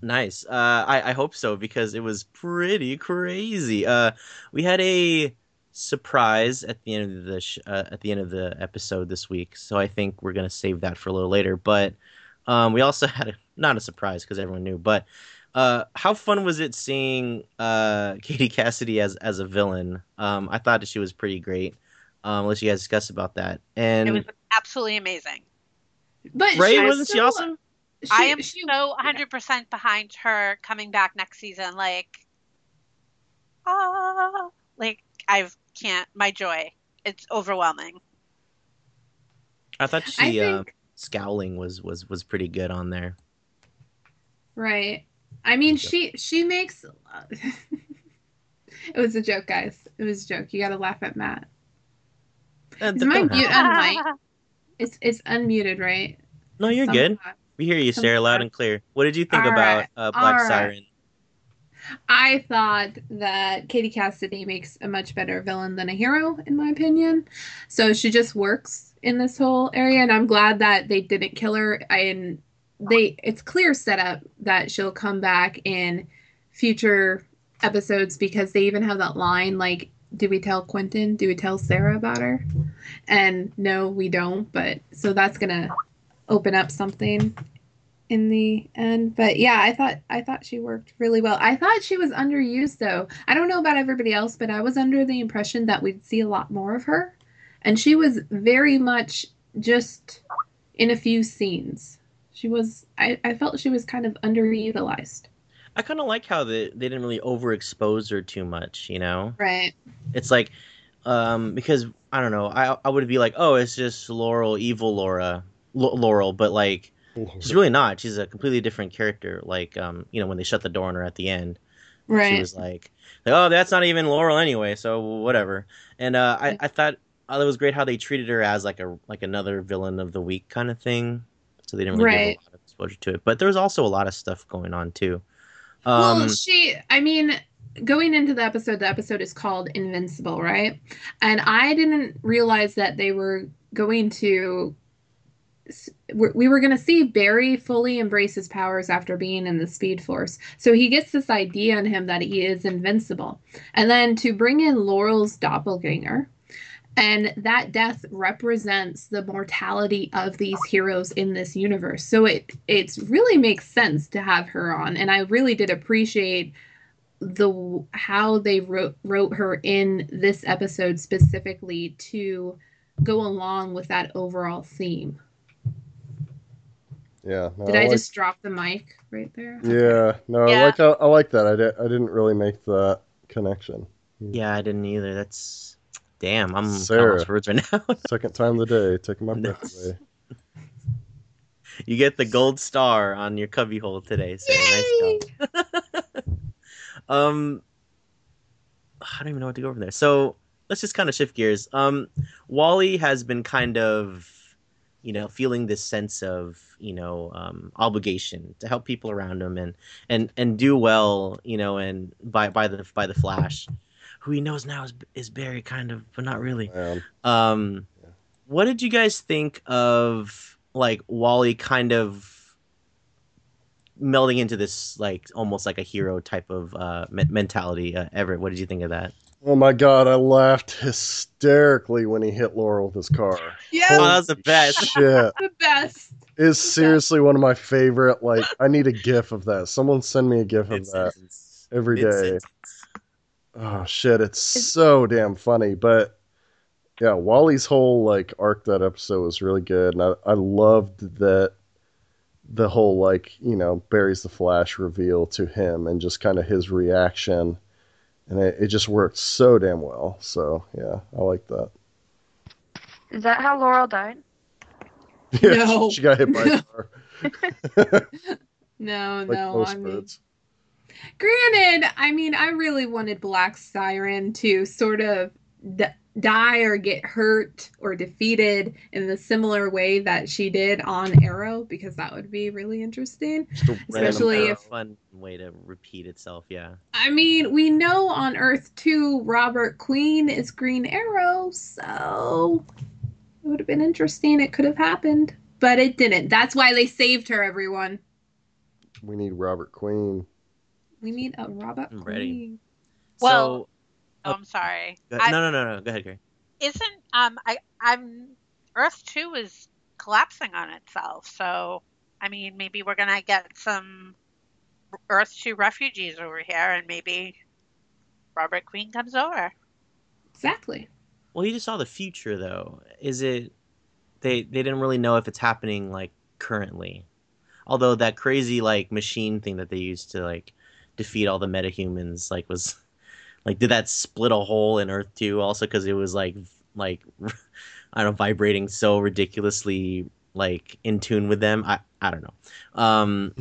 Nice. Uh, I I hope so because it was pretty crazy. Uh, we had a surprise at the end of the sh- uh, at the end of the episode this week, so I think we're gonna save that for a little later. But um, we also had a, not a surprise because everyone knew, but uh, how fun was it seeing uh, Katie Cassidy as as a villain? Um, I thought that she was pretty great. Um, unless you guys discuss about that, and It was absolutely amazing. But Ray she was wasn't she awesome? she- I am she- so 100% behind her coming back next season. Like, ah, like I can't. My joy, it's overwhelming. I thought I she uh, scowling was was was pretty good on there. Right. I mean, Good she she makes. it was a joke, guys. It was a joke. You got to laugh at Matt. Uh, Is my mute on mic? It's it's unmuted, right? No, you're good. Somehow. We hear you, Sarah, loud and clear. What did you think All about right. uh, Black All right. Siren? I thought that Katie Cassidy makes a much better villain than a hero, in my opinion. So she just works in this whole area, and I'm glad that they didn't kill her. And they, it's clear setup that she'll come back in future episodes because they even have that line like, "Do we tell Quentin? Do we tell Sarah about her?" And no, we don't. But so that's gonna open up something in the end. But yeah, I thought I thought she worked really well. I thought she was underused though. I don't know about everybody else, but I was under the impression that we'd see a lot more of her. And she was very much just in a few scenes. She was I, I felt she was kind of underutilized. I kind of like how they, they didn't really overexpose her too much, you know? Right. It's like, um, because, I don't know, I, I would be like, oh, it's just Laurel, evil Laura, L- Laurel, but like, she's really not. She's a completely different character. Like, um, you know, when they shut the door on her at the end, Right. she was like, like, oh, that's not even Laurel anyway, so whatever. And uh, I, I thought uh, it was great how they treated her as like a like another villain of the week kind of thing. So they didn't really Right. give a lot of exposure to it. But there was also a lot of stuff going on too. Um, well, she, I mean, going into the episode, the episode is called Invincible, right? And I didn't realize that they were going to. We were going to see Barry fully embrace his powers after being in the Speed Force. So he gets this idea in him that he is invincible. And then to bring in Laurel's doppelganger, and that death represents the mortality of these heroes in this universe so it it really makes sense to have her on and i really did appreciate the how they wrote wrote her in this episode specifically to go along with that overall theme Yeah. No, did i like- just drop the mic right there Yeah. No, I Yeah. like how, I like that. I, di- I didn't really make that connection. yeah, I didn't either. That's damn. I'm Sarah. Sarah. words right now. Second time of the day, taking my breath away. you get the gold star on your cubby hole today. Sarah. Yay! Nice job. um, I don't even know what to go over there. So let's just kind of shift gears. Um, Wally has been kind of, you know, feeling this sense of, you know, um, obligation to help people around him and and and do well, you know, and by by the by the Flash, who he knows now is is Barry, kind of, but not really. Man. Um, what did you guys think of like Wally kind of melding into this like almost like a hero type of uh, me- mentality? Uh, Everett, what did you think of that? Oh my god, I laughed hysterically when he hit Laurel with his car. yeah Oh, that was the best. Shit. the best Is seriously one of my favorite. Like, I need a gif of that. Someone send me a gif of that. Mid-sentence. every day. Mid-sentence. Oh shit, it's so damn funny. But yeah, Wally's whole like arc that episode was really good, and I, I loved that the whole like you know Barry's the Flash reveal to him and just kind of his reaction, and it, it just worked so damn well. So yeah, I like that. Is that how Laurel died? Yeah, No. she, she got hit by a car. no like no most i mean birds. Granted, I mean, I really wanted Black Siren to sort of d- die or get hurt or defeated in the similar way that she did on Arrow because that would be really interesting. Just a Especially Random, if- fun way to repeat itself. Yeah. I mean, we know on Earth 2 Robert Queen is Green Arrow, so it would have been interesting. It could have happened, but it didn't. That's why they saved her, everyone. We need Robert Queen. We need a Robert I'm ready. Queen. Well, so, Oh, I'm sorry. go- I- no, no, no, no. Go ahead, Gary. isn't um I I'm Earth two is collapsing on itself. So I mean maybe we're gonna get some Earth two refugees over here, and maybe Robert Queen comes over. Exactly. Well, you just saw the future, though. Is it? They they didn't really know if it's happening like currently. Although that crazy like machine thing that they used to like defeat all the metahumans like was like did that split a hole in Earth 2? Also because it was like like I don't know vibrating so ridiculously like in tune with them. I I don't know. Um,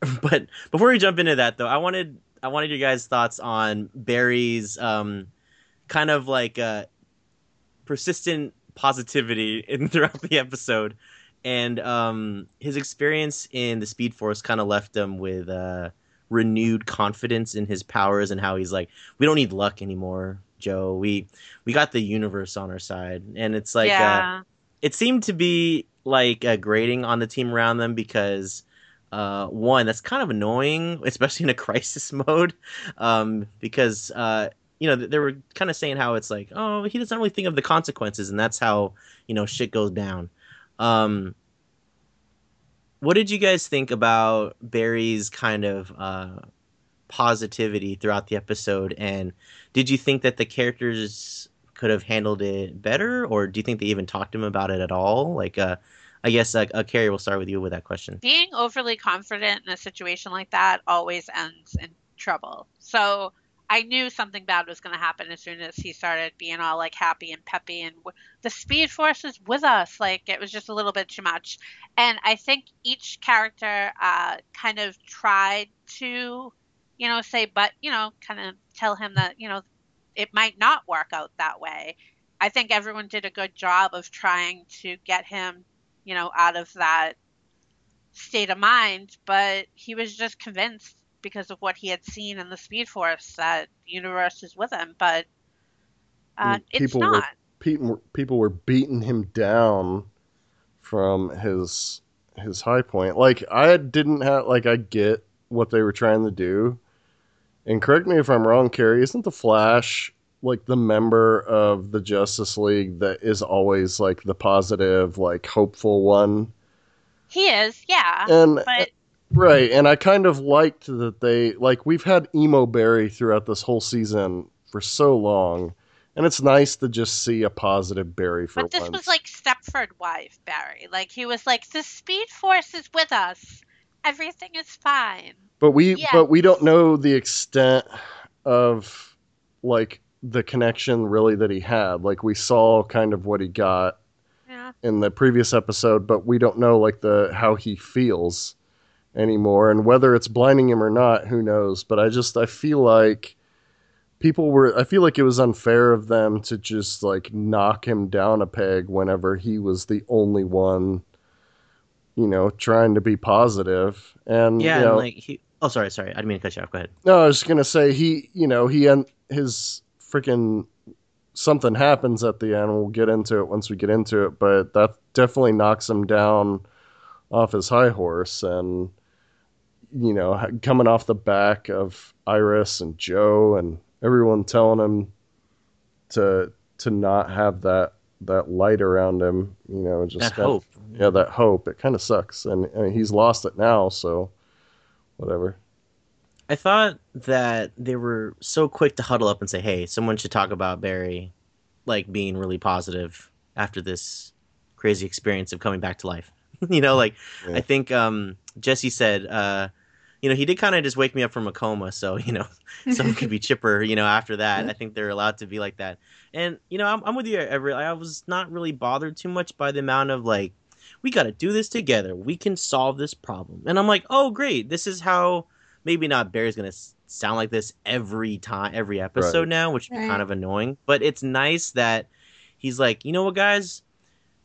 but before we jump into that though, I wanted I wanted your guys' thoughts on Barry's um kind of like uh persistent positivity in throughout the episode and um his experience in the speed force kind of left him with uh renewed confidence in his powers and how he's like we don't need luck anymore joe. We we got the universe on our side. And it's like uh, it seemed to be like a grading on the team around them because uh, one that's kind of annoying, especially in a crisis mode, um, because uh, you know they were kind of saying how it's like, oh, he doesn't really think of the consequences, and that's how you know shit goes down. Um, what did you guys think about Barry's kind of uh, positivity throughout the episode, and did you think that the characters could have handled it better, or do you think they even talked to him about it at all? Like, uh, I guess, uh, uh, Carrie, we'll start with you with that question. being overly confident in a situation like that always ends in trouble. So I knew something bad was going to happen as soon as he started being all like happy and peppy and w- the speed force is with us. Like it was just a little bit too much. And I think each character uh, kind of tried to, you know, say, but, you know, kind of tell him that, you know, it might not work out that way. I think everyone did a good job of trying to get him, you know, out of that state of mind, but he was just convinced because of what he had seen in the Speed Force that the universe is with him. But uh, it's people were- not. People people were beating him down from his his high point. Like I didn't have like I get what they were trying to do. And correct me if I'm wrong, Carrie, isn't the Flash like the member of the Justice League that is always like the positive, like hopeful one? He is, yeah. And but Right, and I kind of liked that they like we've had emo Barry throughout this whole season for so long, and it's nice to just see a positive Barry for but this once. was like Stepford wife Barry. Like he was like, the Speed Force is with us. Everything is fine. but we yeah. but we don't know the extent of like the connection really that he had. Like we saw kind of what he got Yeah. in the previous episode, but we don't know like the how he feels anymore and whether it's blinding him or not, who knows. But I just I feel like people were I feel like it was unfair of them to just like knock him down a peg whenever he was the only one you know trying to be positive and Yeah, you know, and like he. Oh, sorry, sorry. I didn't mean to cut you off. Go ahead. no, I was just gonna say he, you know, he and his freaking something happens at the end. We'll get into it once we get into it, but that definitely knocks him down off his high horse, and you know, coming off the back of Iris and Joe and everyone telling him to to not have that that light around him, you know, just That kind of- hope. yeah, that hope. It kind of sucks, and, and he's lost it now, so whatever. I thought that they were so quick to huddle up and say, "Hey, someone should talk about Barry, like being really positive after this crazy experience of coming back to life." you know, like Yeah. I think um, Jesse said, uh, you know, he did kind of just wake me up from a coma, so you know, someone could be chipper. You know, after that, I think they're allowed to be like that. And you know, I'm, I'm with you. Every I was not really bothered too much by the amount of like, we got to do this together. We can solve this problem. And I'm like, oh great, this is how maybe not Barry's gonna sound like this every time, every episode Right. now, which Right. kind of annoying. But it's nice that he's like, you know what, guys,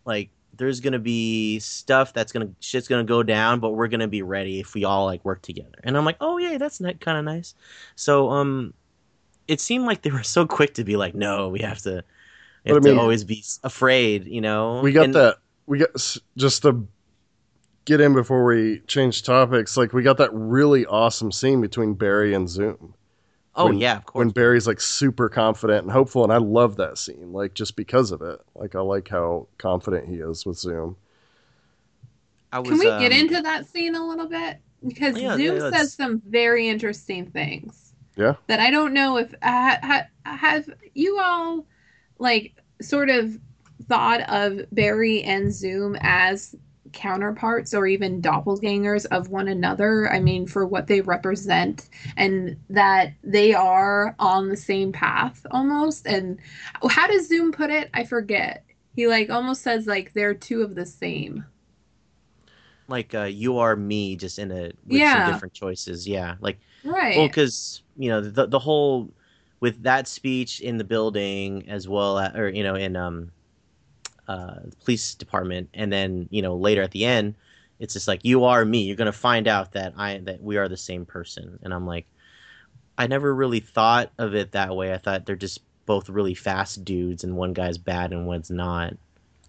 like there's gonna be stuff that's gonna shit's gonna go down, but we're gonna be ready if we all like work together. And I'm like, oh yeah, that's ni- kind of nice. So um, it seemed like they were so quick to be like, no, we have to. We But I mean- to always be afraid, you know. We got And- that. We got just to get in before we change topics. Like we got that really awesome scene between Barry and Zoom. Oh when- yeah, of course. when Barry's like super confident and hopeful, and I love that scene, like just because of it. Like I like how confident he is with Zoom. I was, Can we get um, into that scene a little bit? Because Yeah, Zoom yeah, says some very interesting things. Yeah. That I don't know if ha, ha, have you all like sort of thought of Barry and Zoom as counterparts or even doppelgangers of one another. I mean, for what they represent, and that they are on the same path almost. And how does Zoom put it? I forget. He like almost says like they're two of the same. like uh, you are me, just in a with Yeah. some different choices. Yeah, like Right. well, because you know the the whole with that speech in the building as well, as, or you know in um uh the police department, and then you know later at the end, it's just like you are me. You're gonna find out that I that we are the same person, and I'm like, I never really thought of it that way. I thought they're just both really fast dudes, and one guy's bad and one's not.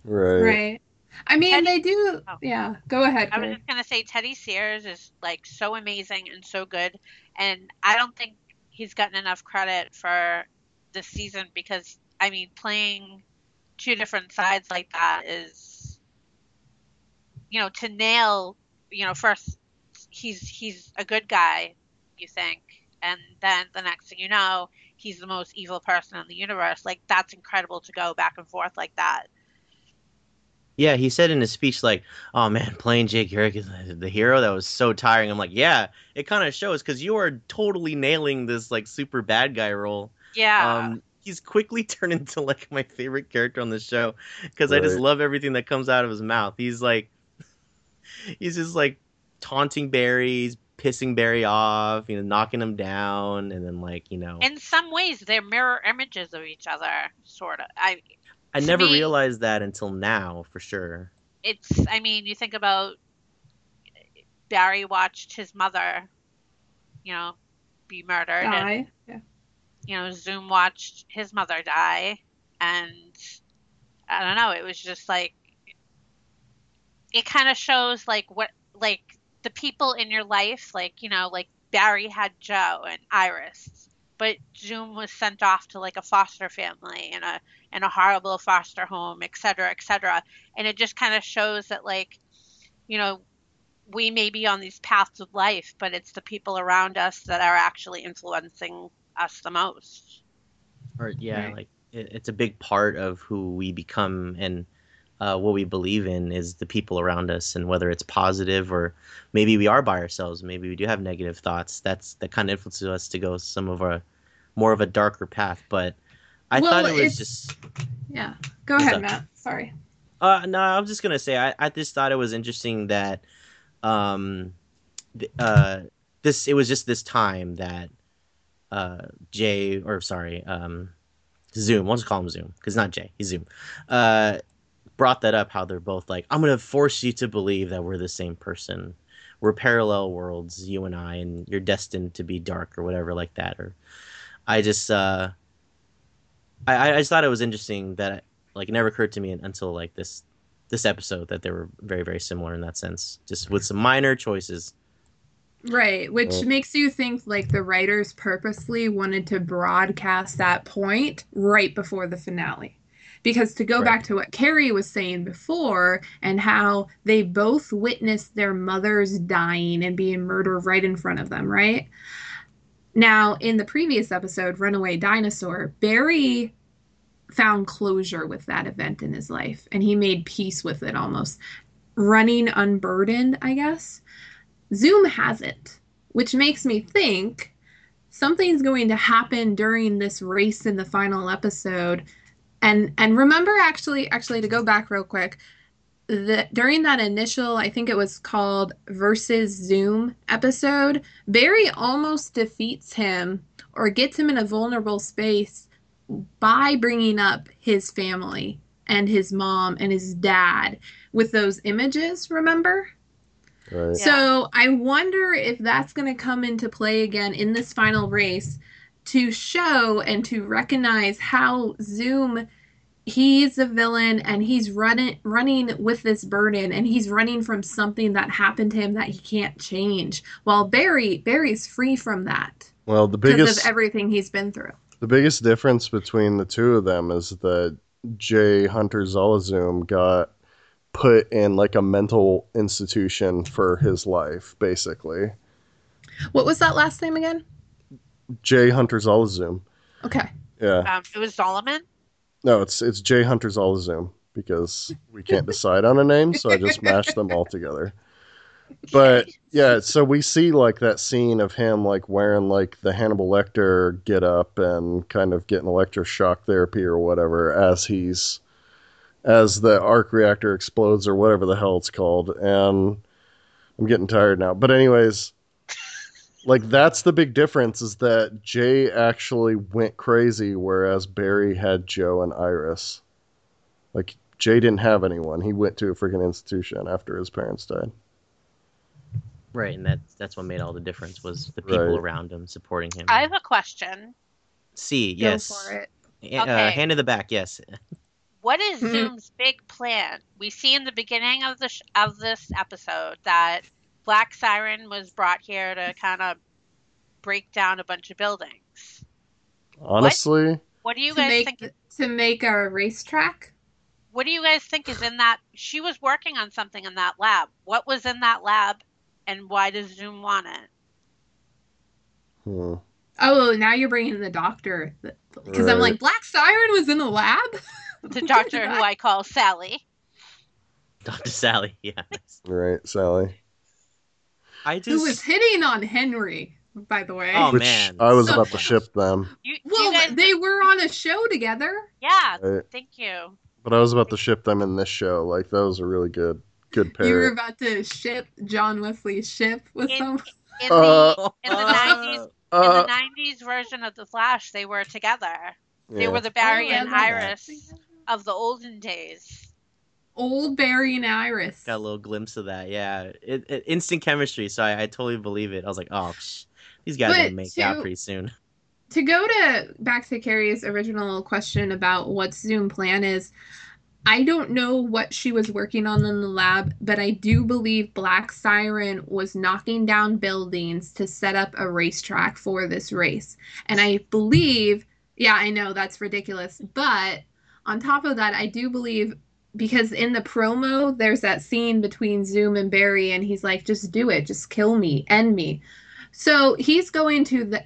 Right. Right. I mean, Teddy- they do. Oh. Yeah. Go ahead. I was Carrie. just gonna say Teddy Sears is like so amazing and so good, and I don't think he's gotten enough credit for this season because I mean playing two different sides like that is, you know, to nail. You know, first he's he's a good guy, you think, and then the next thing you know, he's the most evil person in the universe. Like that's incredible to go back and forth like that. Yeah, he said in his speech, like, "Oh man, playing Jay Garrick is the- the hero. That was so tiring." I'm like, "Yeah, it kind of shows because you are totally nailing this like super bad guy role." Yeah. Um, he's quickly turned into like my favorite character on the show because I just love everything that comes out of his mouth. He's like, he's just like taunting Barry, he's pissing Barry off, you know, knocking him down, and then like you know, in some ways they're mirror images of each other sort of i I never me- realized that until now for sure. it's i mean you think about barry watched his mother you know be murdered and Yeah. You know zoom watched his mother die and i don't know it was just like it kind of shows like what like the people in your life like you know like barry had joe and iris but zoom was sent off to like a foster family and a in a horrible foster home et cetera et cetera. And it just kind of shows that like you know we may be on these paths of life but it's the people around us that are actually influencing us the most or yeah Right. like it, it's a big part of who we become and uh, what we believe in is the people around us and whether it's positive or maybe we are by ourselves maybe we do have negative thoughts that's that kind of influences us to go some of a more of a darker path but i Well, thought it was just Yeah. Go ahead, up? Matt. Sorry. uh, no, I was just gonna say I, I just thought it was interesting that um, th- uh, this it was just this time that uh, Jay or sorry um, Zoom, we'll just call him Zoom because not Jay, he's Zoom. Uh, brought that up how they're both like I'm gonna force you to believe that we're the same person. We're parallel worlds, you and I, and you're destined to be dark or whatever like that. Or I just uh, I I just thought it was interesting that like it never occurred to me until like this this episode that they were very very similar in that sense just with some minor choices Right, which makes you think like the writers purposely wanted to broadcast that point right before the finale. Because to go Right. back to what Carrie was saying before and how they both witnessed their mothers dying and being murdered right in front of them, right? Now, in the previous episode, Runaway Dinosaur, Barry found closure with that event in his life and he made peace with it almost. Running unburdened, I guess. Zoom hasn't, which makes me think something's going to happen during this race in the final episode. And and remember actually actually to go back real quick, the during that initial, I think it was called versus Zoom episode, Barry almost defeats him or gets him in a vulnerable space by bringing up his family and his mom and his dad with those images, remember? Right. So I wonder if that's going to come into play again in this final race to show and to recognize how Zoom he's a villain and he's running running with this burden and he's running from something that happened to him that he can't change. While Barry Barry's free from that Well, the because biggest of everything he's been through. the biggest difference between the two of them is that Jay Hunter Zolazum got put in like a mental institution for his life, basically. What was that last name again? Jay Hunter Zolazum. Okay. Yeah. Um, it was Zolomon. No, it's it's Jay Hunter Zolazum because we can't decide on a name, so I just mashed them all together. But yeah, so we see like that scene of him like wearing like the Hannibal Lecter get up and kind of getting electroshock therapy or whatever as he's as the arc reactor explodes or whatever the hell it's called. And I'm getting tired now. But anyways, like that's the big difference is that Jay actually went crazy whereas Barry had Joe and Iris. Like Jay didn't have anyone. He went to a freaking institution after his parents died. Right, and that's that's what made all the difference was the people Right. around him supporting him. I have a question. C, Go yes. for it. Uh, Okay. hand in the back, yes. What is Mhm. Zoom's big plan? We see in the beginning of the sh- of this episode that Black Siren was brought here to kind of break down a bunch of buildings. Honestly, What do you guys make think? to make a racetrack. What do you guys think is in that? She was working on something in that lab. What was in that lab, and why does Zoom want it? hmm. Oh, now you're bringing in the doctor because I'm like Black Siren was in the lab. The doctor who I call Sally. Dr. Sally, yeah. right, Sally. I who was hitting on Henry, by the way. Oh, Which man. I was So about to ship them, You, well, you guys, they were on a show together. yeah. right? Thank you. but I was about to ship them in this show. Like that was a really good, good pair. You were about to ship John Wesley Shipp with In- some. In the Uh, in the 90s in uh, the '90s version of the Flash, they were together. They were the Barry Oh, and that's Iris of the olden days. Old Barry and Iris. got a little glimpse of that. Yeah, it, it, instant chemistry. So I, I totally believe it. I was like, oh, psh, these guys are But gonna make to- out pretty soon. to go to back to Carrie's original question about what Zoom plan is, I don't know what she was working on in the lab, but I do believe Black Siren was knocking down buildings to set up a racetrack for this race. And I believe, yeah, I know that's ridiculous, but on top of that, I do believe because in the promo there's that scene between Zoom and Barry and he's like just do it, just kill me, end me. So he's going to the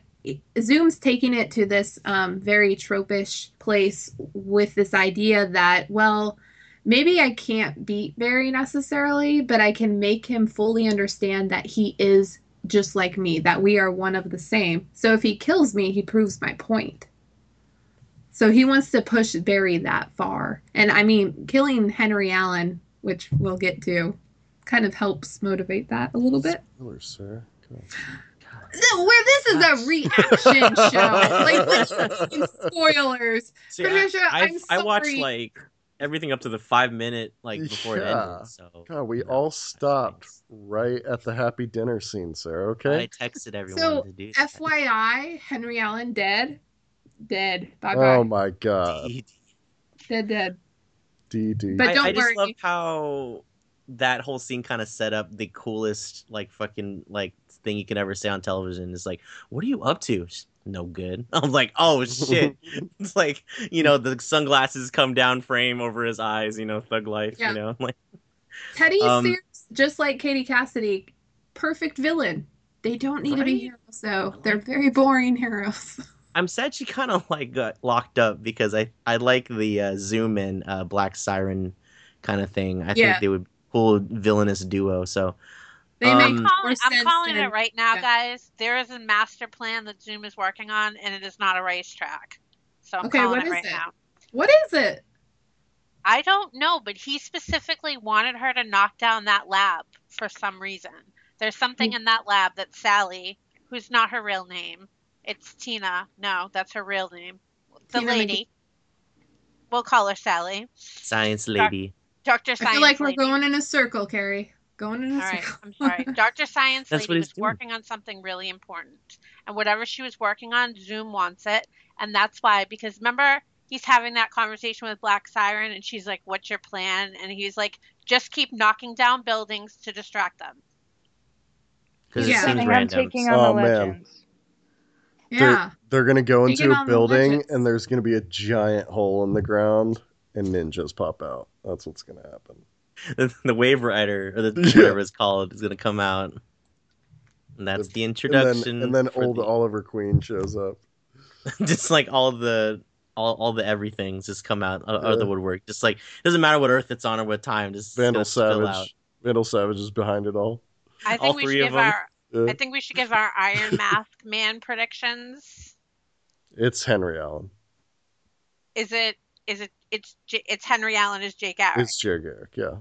Zoom's taking it to this um, very tropish place with this idea that, well, maybe I can't beat Barry necessarily, but I can make him fully understand that he is just like me, that we are one of the same. So if he kills me, he proves my point. So he wants to push Barry that far. And I mean, killing Henry Allen, which we'll get to, kind of helps motivate that a little bit. Spoilers, sir. Come on. Where this is a reaction show. Like, literally spoilers. See, I, Patricia, I, I'm I watched like everything up to the five minute like before it ended. So God, we you know, all stopped right at the happy dinner scene, sir. Okay. I texted everyone So, to do that. FYI, Henry Allen dead. Dead. Bye bye. Oh my God. dead, dead. DD. But I, don't I just worry. love how that whole scene kind of set up the coolest like fucking like thing you can ever say on television. Is like, what are you up to? Just, no good. I'm like, oh shit. it's like you know the sunglasses come down frame over his eyes. You know, thug life. Yeah. You know, like Teddy Um, Sears, just like Katie Cassidy, perfect villain. They don't need to be Right? heroes, though. They're very boring heroes. I'm sad she kind of like got locked up because I I like the uh, Zoom and uh, Black Siren kind of thing. I Yeah. think they would cool villainous duo. So They Um, make I'm calling, I'm calling than- it right now, yeah. guys. There is a master plan that Zoom is working on, and it is not a racetrack. So I'm Okay, calling what it is right it? now. What is it? I don't know, but he specifically wanted her to knock down that lab for some reason. There's something in that lab that Sally, who's not her real name, it's Tina. No, that's her real name. The Tina lady. Mc- We'll call her Sally. Science lady. Dr. I Science feel like we're lady. going in a circle, Carrie. Going in a All right, circle. I'm sorry. Dr. Science That's Lady was doing. working on something really important. And whatever she was working on, Zoom wants it. And that's why, because remember, he's having that conversation with Black Siren, and she's like, What's your plan? And he's like, Just keep knocking down buildings to distract them. Because Yeah. it seems Saying I'm taking on Oh, the man. Legends. Yeah. They're gonna go into a on the building and there's gonna be a giant hole in the ground and ninjas pop out. That's what's gonna happen. the, the Waverider or the Yeah. whatever it's called is gonna come out. And that's the And introduction. then, and then old the- Oliver Queen shows up. just like all the all, all the everythings just come out uh, of the woodwork. Just like doesn't matter what Earth it's on or what time. Just it's Vandal gonna out. Savage. Vandal Savage is behind it all. I think All we three should of give them? our Uh, I think we should give our Iron Mask Man predictions. it's Henry Allen. Is it is it it's it's Henry Allen as Jake Garrick. It's Jay Garrick, yeah.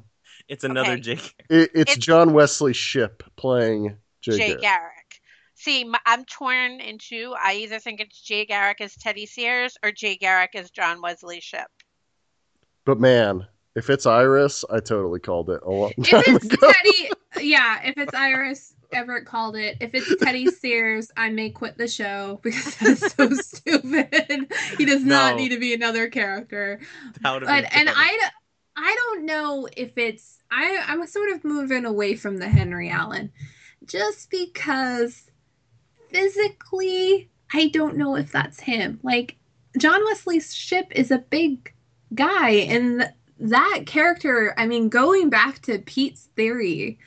It's another Okay. Jake. It, it's, It's- John Wesley Shipp playing Jake, Jay Garrick. Garrick. See, I'm torn in two. I either think it's Jay Garrick as Teddy Sears or Jay Garrick as John Wesley Shipp. But man, if it's Iris, I totally called it a long If time it's ago. Teddy, yeah. If it's Iris, Everett called it. If it's Teddy Sears, I may quit the show because that's so stupid. He does not need to be another character. But and. I, I don't know if it's I. I'm sort of moving away from the Henry Allen, just because physically I don't know if that's him. Like John Wesley Shipp is a big guy, and that character. I mean, going back to Pete's theory.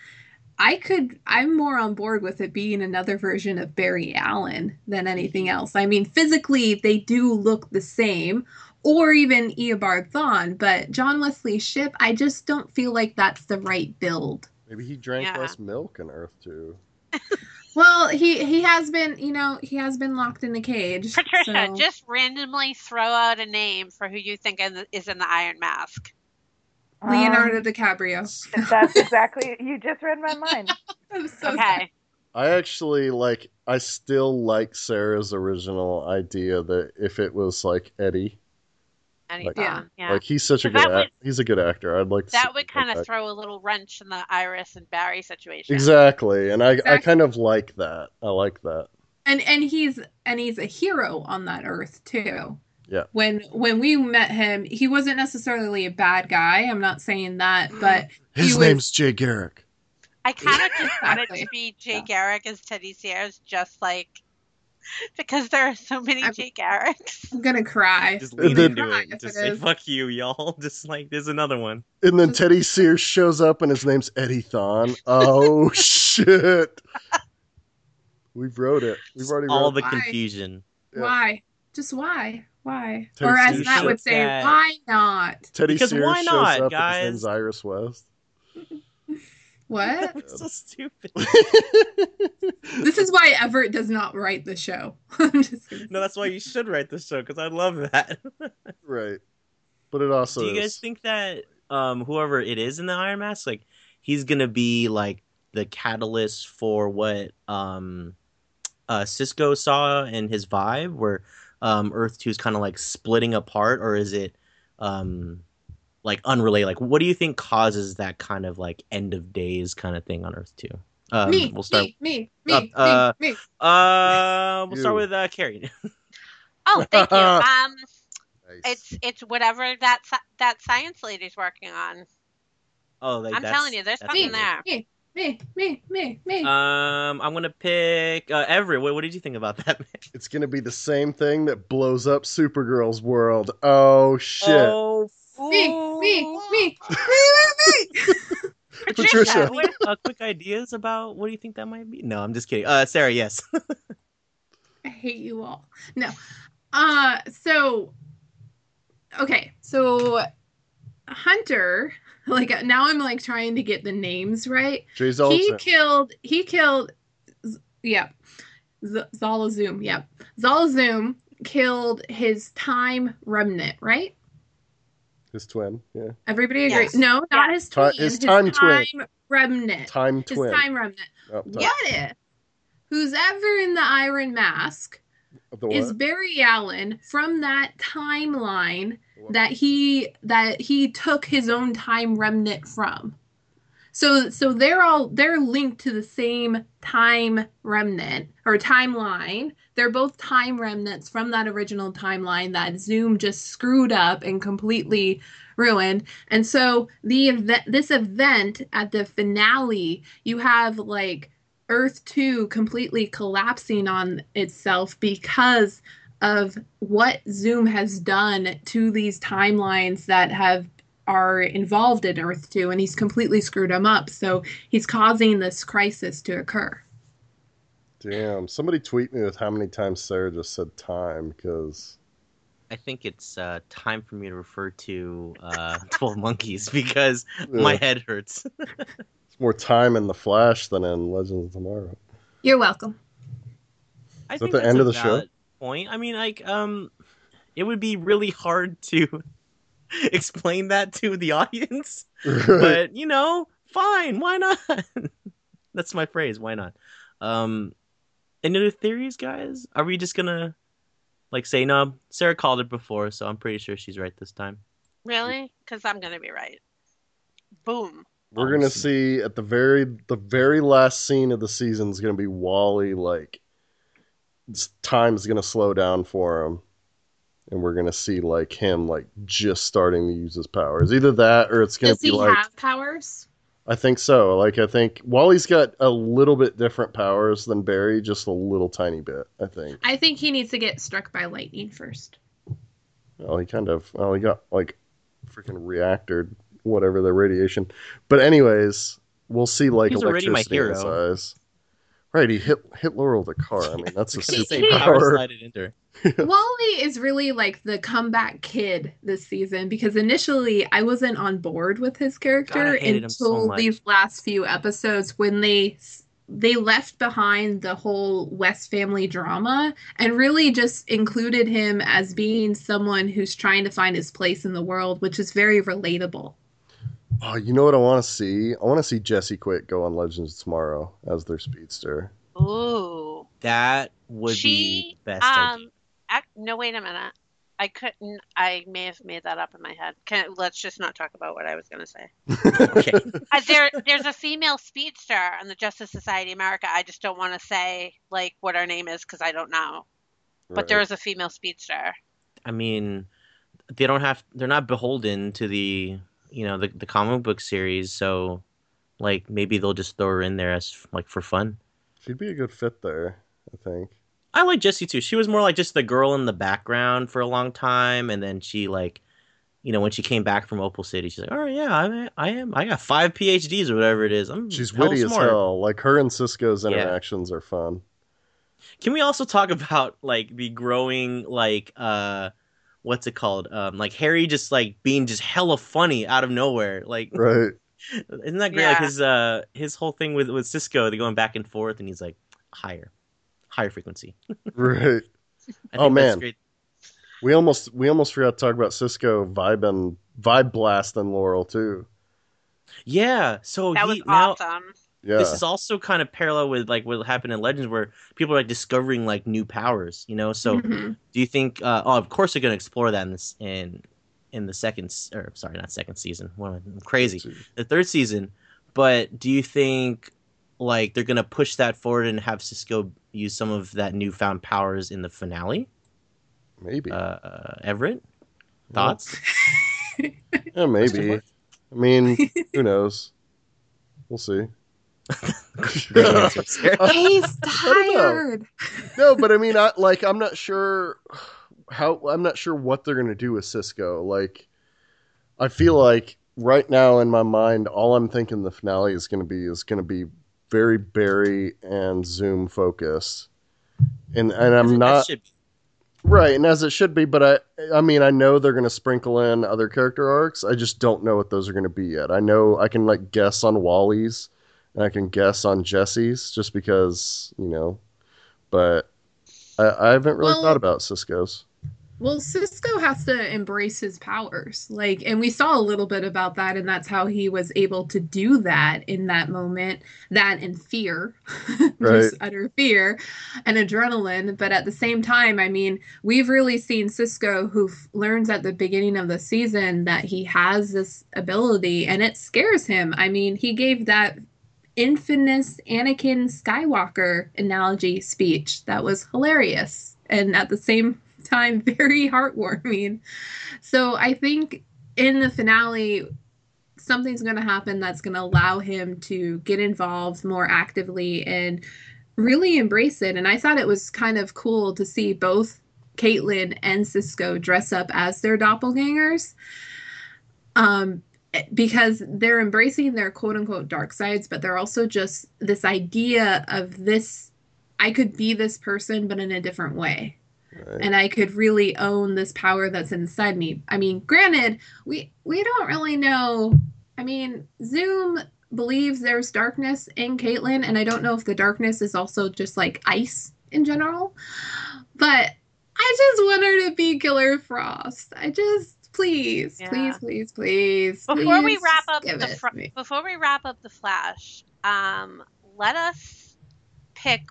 I could I'm more on board with it being another version of Barry Allen than anything mm-hmm. else. I mean, physically they do look the same, or even Eobard Thawne, but John Wesley Shipp, I just don't feel like that's the right build. Maybe he drank Yeah. less milk in Earth 2. Well, he he has been, you know, he has been locked in a cage. Patricia, so- just randomly throw out a name for who you think is in the Iron Mask. Leonardo Um, DiCaprio. that's exactly. You just read my mind. I'm so Okay. sorry. I actually like. I still like Sarah's original idea that if it was like Eddie, Any Like- Yeah. yeah. like he's such a good. would- Act, he's a good actor. I'd like to. see that would him kind like of throw a little wrench in the Iris and Barry situation. Exactly, and I I kind of like that. I like that. And and he's and he's a hero on that earth too. Yeah. When when we met him, he wasn't necessarily a bad guy. I'm not saying that, mm-hmm. but His He was- name's Jay Garrick. I kind of just want it to be Jay Yeah. Garrick as Teddy Sears, just like because there are so many I'm- Jay Garricks. I'm gonna cry. Just And lean then- into it. Just it say is. fuck you, y'all. Just like there's another one. And then Teddy Sears shows up, and his name's Eddie Thawne. Oh shit! We've wrote it. We've already All wrote the Why? confusion. Yeah. Why? Just why? Why? Teddy or as Sears Matt would say, Yeah. why not? Teddy Because Sears why shows not, up, guys? and his name's Iris West. What? It's so stupid. this is why Everett does not write the show. I'm just No, that's why you should write the show because I love that. right, but it also Do you guys think that um whoever it is in the Iron Mask, like he's gonna be like the catalyst for what um uh Cisco saw in his vibe, where um Earth Two is kind of like splitting apart, or is it um like unrelated? Like, what do you think causes that kind of like end of days kind of thing on Earth Two? Um, me, we'll start. me, me, me, Uh, me, uh, me. Uh, we'll start with uh, Carrie. Oh, thank you. Um, Nice. it's it's whatever that that science lady's working on. oh, like, I'm that's- telling you, there's something there. me, me, me, me, me. Um, I'm gonna pick uh, Everett. What, what did you think about that? It's gonna be the same thing that blows up Supergirl's world. Oh shit! Oh, me, me, me, me, me, me. Patricia. Quick, uh, quick ideas about what do you think that might be? No, I'm just kidding. Uh, Sarah, yes. I hate you all. No. Uh so okay, so Hunter, like now I'm like trying to get the names right. Jay He killed he killed Z- yeah. Z- Zalazoom, yeah. Zalazoom killed his time remnant, right? His twin, yeah. Everybody agrees. Yes. No, not his Ti- twin. his time twin. time remnant. Time his time remnant. Oh, time- What if who's ever in the Iron Mask The is? Barry Allen from that timeline that he that he took his own time remnant from. So so they're all they're linked to the same time remnant or timeline. They're both time remnants from that original timeline that Zoom just screwed up and completely ruined. And so the event this event at the finale, you have like Earth 2 completely collapsing on itself because of what Zoom has done to these timelines that have are involved in Earth 2 and he's completely screwed them up. So he's causing this crisis to occur. Damn. Somebody tweet me with how many times Sarah just said time because I think it's uh, time for me to refer to uh, Twelve Monkeys because my head hurts. it's more time in the Flash than in Legends of Tomorrow. You're welcome. I Is that think the end of the show? Valid Point. I mean, like, um, it would be really hard to explain that to the audience, but you know, fine. Why not? that's my phrase. Why not? Um, any other theories, guys? Are we just gonna like say no? Sarah called it before, so I'm pretty sure she's right this time. Really? Because I'm gonna be right. Boom. We're gonna see at the very the very last scene of the season is gonna be Wally like s- time's gonna slow down for him, and we're gonna see like him like just starting to use his powers. Either that or it's gonna Does be he like have powers? I think so. Like I think Wally's got a little bit different powers than Barry, just a little tiny bit. I think. I think he needs to get struck by lightning first. Well, he kind of well he got like freaking reactor whatever the radiation. But anyways, we'll see like He's already my electricity in his eyes. Right, he hit hit Laurel with a car. I mean, that's a Gonna say power superpower. slided. Wally is really like the comeback kid this season because initially I wasn't on board with his character God, I hated him so until these last few episodes when they they left behind the whole West family drama and really just included him as being someone who's trying to find his place in the world, which is very relatable. Oh, you know what I want to see? I want to see Jesse Quick go on Legends Tomorrow as their speedster. Ooh. That would she, be best. idea. Um. Ac- no, wait a minute. I couldn't. I may have made that up in my head. Can let's just not talk about what I was going to say. okay. Uh, there, there's a female speedster in the Justice Society America. I just don't want to say like what her name is because I don't know. But there is a female speedster. I mean, they don't have. They're not beholden to the you know the the comic book series, so like maybe they'll just throw her in there as like for fun. She'd be a good fit there, I think. I like Jesse too. She was more like just the girl in the background for a long time, and then she like, you know, when she came back from Opal City, she's like, "Oh yeah, I, I am. I got five PhDs or whatever it is. I'm She's witty as hell. Like her and Cisco's Yeah. interactions are fun. Can we also talk about like the growing like uh what's it called? Um like Harry just like being just hella funny out of nowhere. Like Right. isn't that great? Like his uh his whole thing with with Cisco, they're going back and forth and he's like higher. Higher frequency. Right. I Oh, think that's man. great. We almost we almost forgot to talk about Cisco vibe and vibe blast and Laurel too. Yeah. So That he was now awesome. Yeah. this is also kind of parallel with like what happened in Legends where people are like discovering like new powers, you know? So Mhm. do you think uh oh of course they're gonna explore that in this in in the second or sorry not second season what am I- I'm crazy the third season but do you think like they're gonna push that forward and have Cisco use some of that newfound powers in the finale Maybe. uh, uh Everett thoughts yeah, Question maybe. I mean, who knows? We'll see. Great answer, Sarah. He's I don't know. tired. no, but I mean, I like I'm not sure how I'm not sure what they're gonna do with Cisco. Like, I feel like right now in my mind, all I'm thinking the finale is gonna be is gonna be very Barry and Zoom focused, and and I'm not should be. right, and as it should be. But I I mean, I know they're gonna sprinkle in other character arcs. I just don't know what those are gonna be yet. I know I can like guess on Wally's. And I can guess on Jesse's just because, you know, but I, I haven't really Well- thought about Cisco's. Well, Cisco has to embrace his powers. Like, and we saw a little bit about that, and that's how he was able to do that in that moment. That and fear, Right. just utter fear and adrenaline. But at the same time, I mean, we've really seen Cisco who f- learns at the beginning of the season that he has this ability, and it scares him. I mean, he gave that infamous Anakin Skywalker analogy speech that was hilarious and at the same time very heartwarming. So I think in the finale something's going to happen that's going to allow him to get involved more actively and really embrace it. And I thought it was kind of cool to see both Caitlin and Cisco dress up as their doppelgangers. Um, because they're embracing their quote unquote dark sides, but they're also just this idea of this I could be this person, but in a different way. Right. And I could really own this power that's inside me. I mean, granted, we we don't really know. I mean, Zoom believes there's darkness in Caitlin, and I don't know if the darkness is also just like ice in general. But I just want her to be Killer Frost. I just please, Yeah. please, please, please. Before we wrap up the fr- before we wrap up the Flash, um, let us pick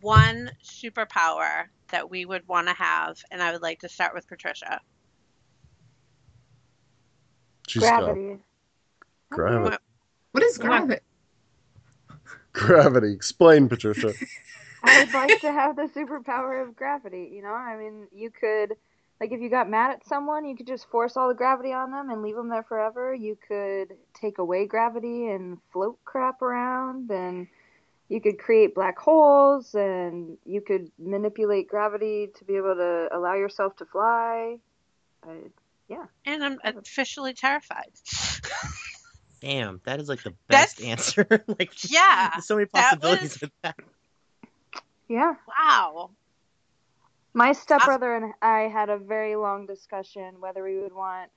one superpower that we would want to have, and I would like to start with Patricia. She's Gravity. gravity. What is gravity? Gravity. Explain, Patricia. I would like to have the superpower of gravity. You know, I mean, you could, like, if you got mad at someone, you could just force all the gravity on them and leave them there forever. You could take away gravity and float crap around, and you could create black holes, and you could manipulate gravity to be able to allow yourself to fly. I, yeah. And I'm officially terrified. Damn, that is like the That's- best answer. like, Yeah, there's so many that possibilities was- with that. Yeah. Wow. My stepbrother and I had a very long discussion whether we would want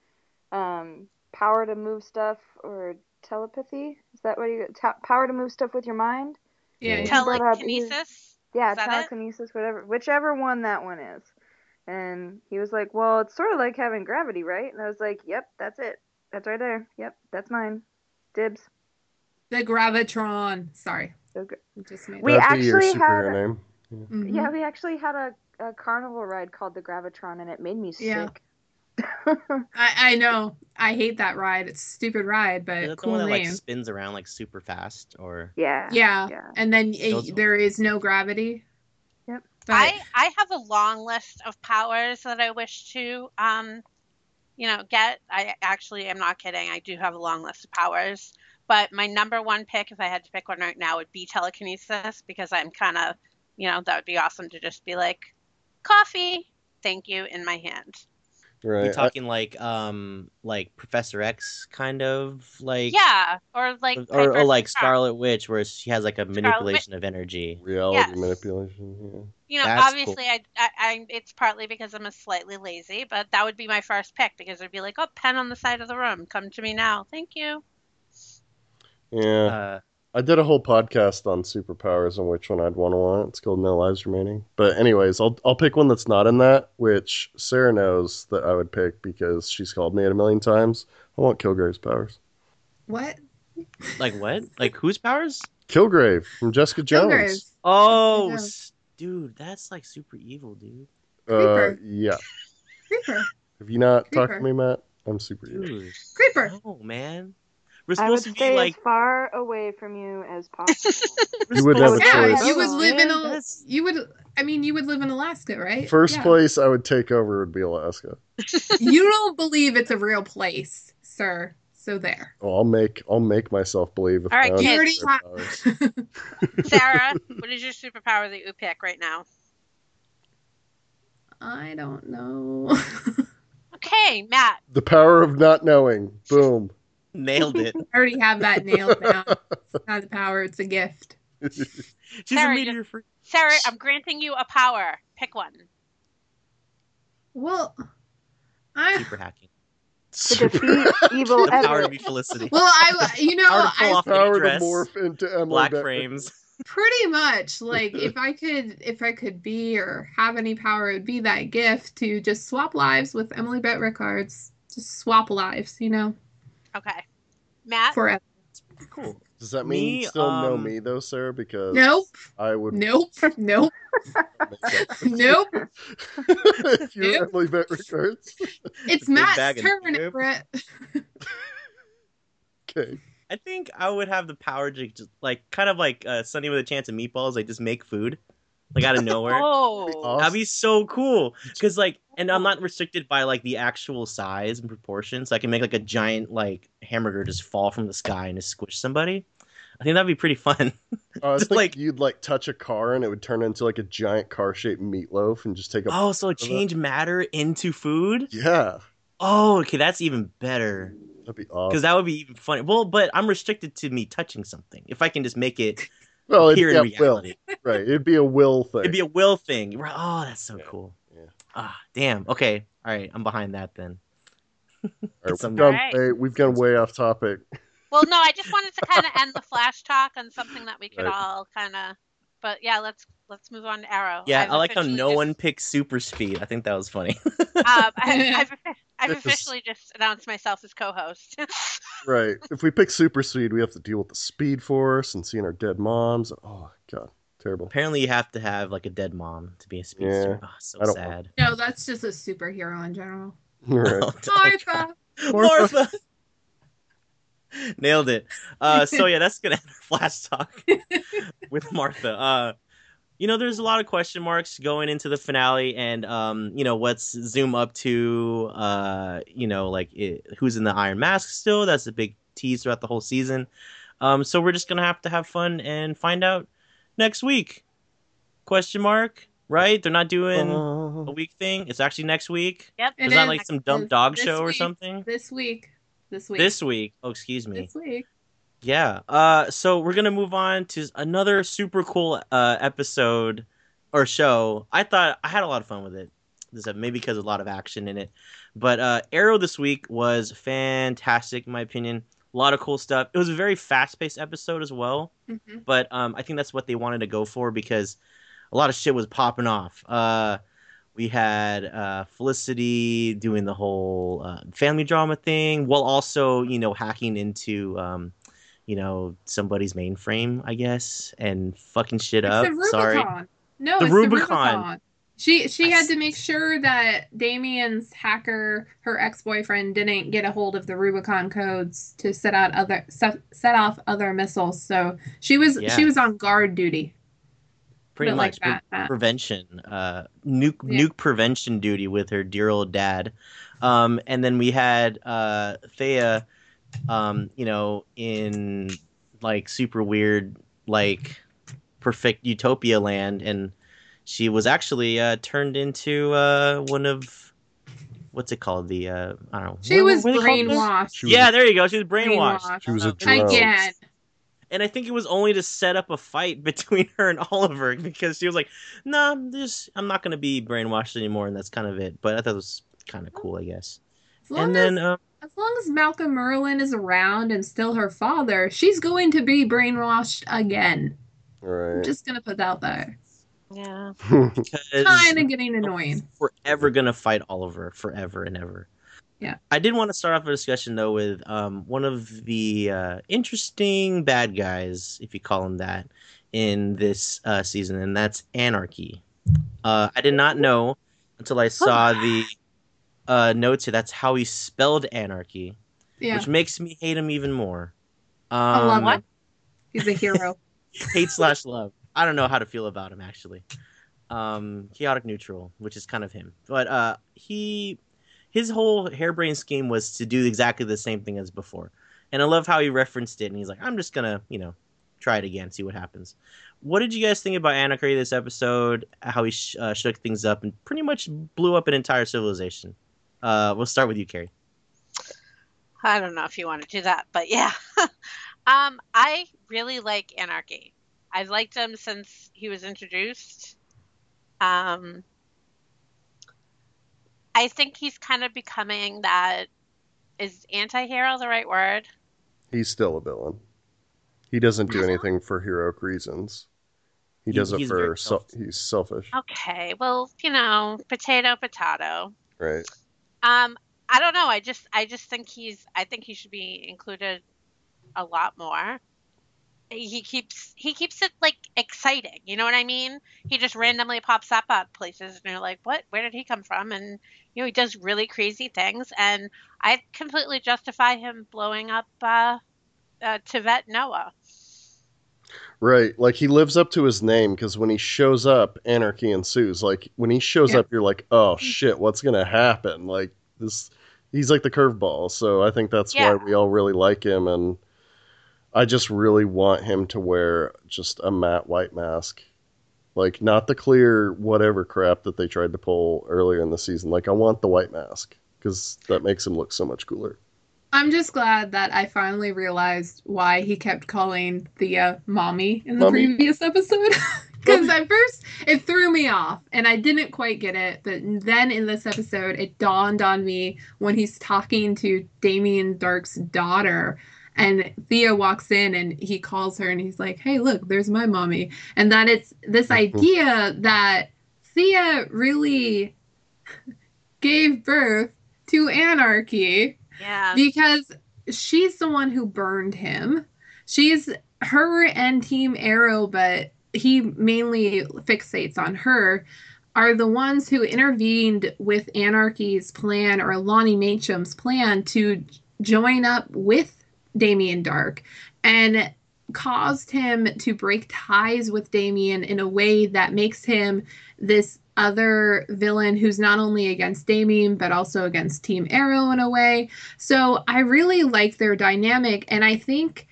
um, power to move stuff or telepathy. Is that what you ta- power to move stuff with your mind? Yeah, Yeah. yeah. Tele- brought up- Telekinesis. Yeah, Is it? telekinesis, whatever, whichever one that one is. And he was like, "Well, it's sort of like having gravity, right?" And I was like, "Yep, that's it. That's right there. Yep, that's mine. Dibs." The gravitron. Sorry, So just made We That'd be your actually superhero had- name. Mhm. Yeah, we actually had a, a carnival ride called the Gravitron, and it made me Yeah. sick. I, I know. I hate that ride. It's a stupid ride, but Is that the cool one that like name. spins around like super fast, or yeah. yeah. Yeah. and then Those- uh, there is no gravity. Yep. But I I have a long list of powers that I wish to um you know get. I actually am not kidding. I do have a long list of powers, but my number one pick if I had to pick one right now would be telekinesis because I'm kind of, you know, that would be awesome to just be like coffee, thank you in my hand. Right. you're I- talking like um like Professor X kind of like Yeah, or like or, or like Scarlet. Scarlet Witch, where she has like a manipulation of energy. reality Yes. manipulation. You know, That's obviously, I, I, I, it's partly because I'm a slightly lazy, but that would be my first pick because it'd be like, oh, pen on the side of the room, come to me now, thank you. Yeah. yeah. Uh, I did a whole podcast on superpowers and which one I'd want to want. It's called No Lives Remaining. But anyways, I'll I'll pick one that's not in that, which Sarah knows that I would pick because she's called me it a million times. I want Kilgrave's powers. what? like what? Like whose powers? Kilgrave from Jessica Jones. Kilgrave. Oh, Jones. dude, that's like super evil, dude. Uh, yeah. Creeper. Have you not talked to me, Matt? I'm super evil. Dude, Creeper. no, man. We're I would supposed to stay be like as far away from you as possible. You would have a Yeah, choice. you would live in Man, a. You would. I mean, you would live in Alaska, right? First Yeah. place I would take over would be Alaska. You don't believe it's a real place, sir. So there. Oh, I'll make I'll make myself believe. All right, You already superpowers. Sarah, what is your superpower that you pick right now? I don't know. Okay, Matt. The power of not knowing. Boom. Nailed it. I already have that nailed down. It's not a power, it's a gift. She's Sarah, a you- meteor freak. Sarah, I'm granting you a power. Pick one. Well, I Super hacking. to defeat evil The power to be Felicity. well, I you know Power to pull I off power the to morph into Emily black Becker. frames. Pretty much. Like if I could if I could be or have any power, it would be that gift to just swap lives with Emily Bett Rickards. Just swap lives, you know, Okay. Matt? forever. Cool. Does that mean Me, you still know um, me though, sir? Because Nope. I would. Nope. Nope. Nope. if you're Nope. Emily Bett Rickards. It's Big Matt's turn, dip. Brett. Okay. I think I would have the power to just like kind of like uh, Sunny with a chance of meatballs, like just make food, like out of nowhere. Oh. That'd be so cool because like, and I'm not restricted by like the actual size and proportions. So I can make like a giant like hamburger just fall from the sky and just squish somebody. I think that'd be pretty fun. Oh, I was Just thinking like- you'd like touch a car and it would turn into like a giant car-shaped meatloaf and just take a. oh, so of it. change matter into food? Yeah, Oh, okay, that's even better that'd be awesome. because that would be even funny. Well, but I'm restricted to me touching something. If I can just make it well, it'd appear be in a will, right? It'd be a will thing. it'd be a will thing. Oh, that's so Yeah, cool. yeah. Ah, damn. Okay, all right, I'm behind that then. All right, we've, gone Alright. way, we've gone way off topic. Well, no, I just wanted to kind of end the flash talk on something that we could Right. all kind of. But yeah, let's let's move on to Arrow. Yeah, I've I like how no just- one picked super speed. I think that was funny. Um, I, I've, I've officially just announced myself as co-host. Right. If we pick super speed, we have to deal with the speed force and seeing our dead moms. Oh god, terrible. Apparently, you have to have like a dead mom to be a speedster. Yeah, oh, so I don't sad. No, that's just a superhero in general. Right. Martha. Martha. Martha. Nailed it. Uh, so yeah, that's gonna end our flash talk with Martha. Uh, you know, there's a lot of question marks going into the finale, and um, you know, what's Zoom up to? Uh, you know, like it, who's in the Iron Mask still? That's a big tease throughout the whole season. Um, so we're just gonna have to have fun and find out next week. Question mark? Right? They're not doing Uh, a week thing. It's actually next week. yep. It It's not is like some dumb dog this show or something. This week. This week. This week. Oh, excuse me. This week. Yeah. Uh, so we're gonna move on to another super cool uh, episode or show. I thought I had a lot of fun with it. This uh, maybe because of a lot of action in it, but uh, Arrow this week was fantastic in my opinion. A lot of cool stuff. It was a very fast-paced episode as well, hmm but um, I think that's what they wanted to go for because a lot of shit was popping off. Uh, we had uh, Felicity doing the whole uh, family drama thing, while also you know hacking into um, you know somebody's mainframe, I guess, and fucking shit It's up. the Sorry, Rubicon. No, The it's Rubicon. the Rubicon. She she I had to make sure that Damien's hacker, her ex boyfriend, didn't get a hold of the Rubicon codes to set out other set, set off other missiles. So she was Yeah. she was on guard duty. pretty much like that, pre- prevention, uh, nuke Yeah. nuke prevention duty with her dear old dad. Um, and then we had uh, Thea, um, you know, in like super weird, like perfect utopia land, and she was actually uh, turned into uh, one of what's it called? The uh, I don't know. She what- was what do they call this? brainwashed. She was Yeah, there you go. She was brainwashed. She was a And- drone. Again. and I think it was only to set up a fight between her and Oliver because she was like, "No, nah, this I'm not going to be brainwashed anymore," and that's kind of it. But I thought it was kind of cool, I guess. As long And then, as, uh, as long as Malcolm Merlyn is around and still her father, she's going to be brainwashed again. I'm Right. just gonna put that out there. Yeah. because Kind of getting annoying. We're forever gonna fight Oliver forever and ever. Yeah. I did want to start off a discussion though with um, one of the uh, interesting bad guys, if you call him that, in this uh, season, and that's Anarky. Uh, I did not know until I saw the uh, notes here. That's how he spelled Anarky, Yeah, which makes me hate him even more. Um, I love what? He's a hero. hate slash love. I don't know how to feel about him actually. Um, chaotic neutral, which is kind of him, but uh, he his whole harebrained scheme was to do exactly the same thing as before, and I love how he referenced it. And he's like, "I'm just gonna, you know, try it again, see what happens." What did you guys think about Anarky this episode? How he sh- uh, shook things up and pretty much blew up an entire civilization. Uh, we'll start with you, Carrie. I don't know if you want to do that, but yeah. um, I really like Anarky. I've liked him since he was introduced. Um, I think he's kind of becoming that. Is anti-hero the right word? He's still a villain. He doesn't do anything for heroic reasons. He does it for very self. He's selfish, Okay, well, you know, potato, potato. right? Um, I don't know. I just, I just think he's. I think he should be included a lot more. He keeps, he keeps it like exciting. You know what I mean? He just randomly pops up at places, and you're like, "What? Where did he come from?" And you know, he does really crazy things, and I completely justify him blowing up uh, uh, Tivet Noah. Right. Like he lives up to his name because when he shows up, anarchy ensues. Like when he shows Yeah. up, you're like, oh shit, what's gonna happen? Like this, he's like the curveball. So I think that's Yeah. why we all really like him, and I just really want him to wear just a matte white mask, like not the clear whatever crap that they tried to pull earlier in the season. Like I want the white mask because that makes him look so much cooler. I'm just glad that I finally realized why he kept calling Thea uh, mommy in the Mommy. previous episode. Because at first it threw me off and I didn't quite get it. But then in this episode, it dawned on me when he's talking to Damien Darhk's daughter. And Thea walks in and he calls her and he's like, Hey, look, there's my mommy. And that it's this mm-hmm. idea that Thea really gave birth to anarchy Yeah. because she's the one who burned him. She's her and Team Arrow, but he mainly fixates on her. Are the ones who intervened with Anarky's plan or Lonnie Machin's plan to join up with Damien Darhk and caused him to break ties with Damien in a way that makes him this other villain who's not only against Damien but also against Team Arrow in a way. So I really like their dynamic and I think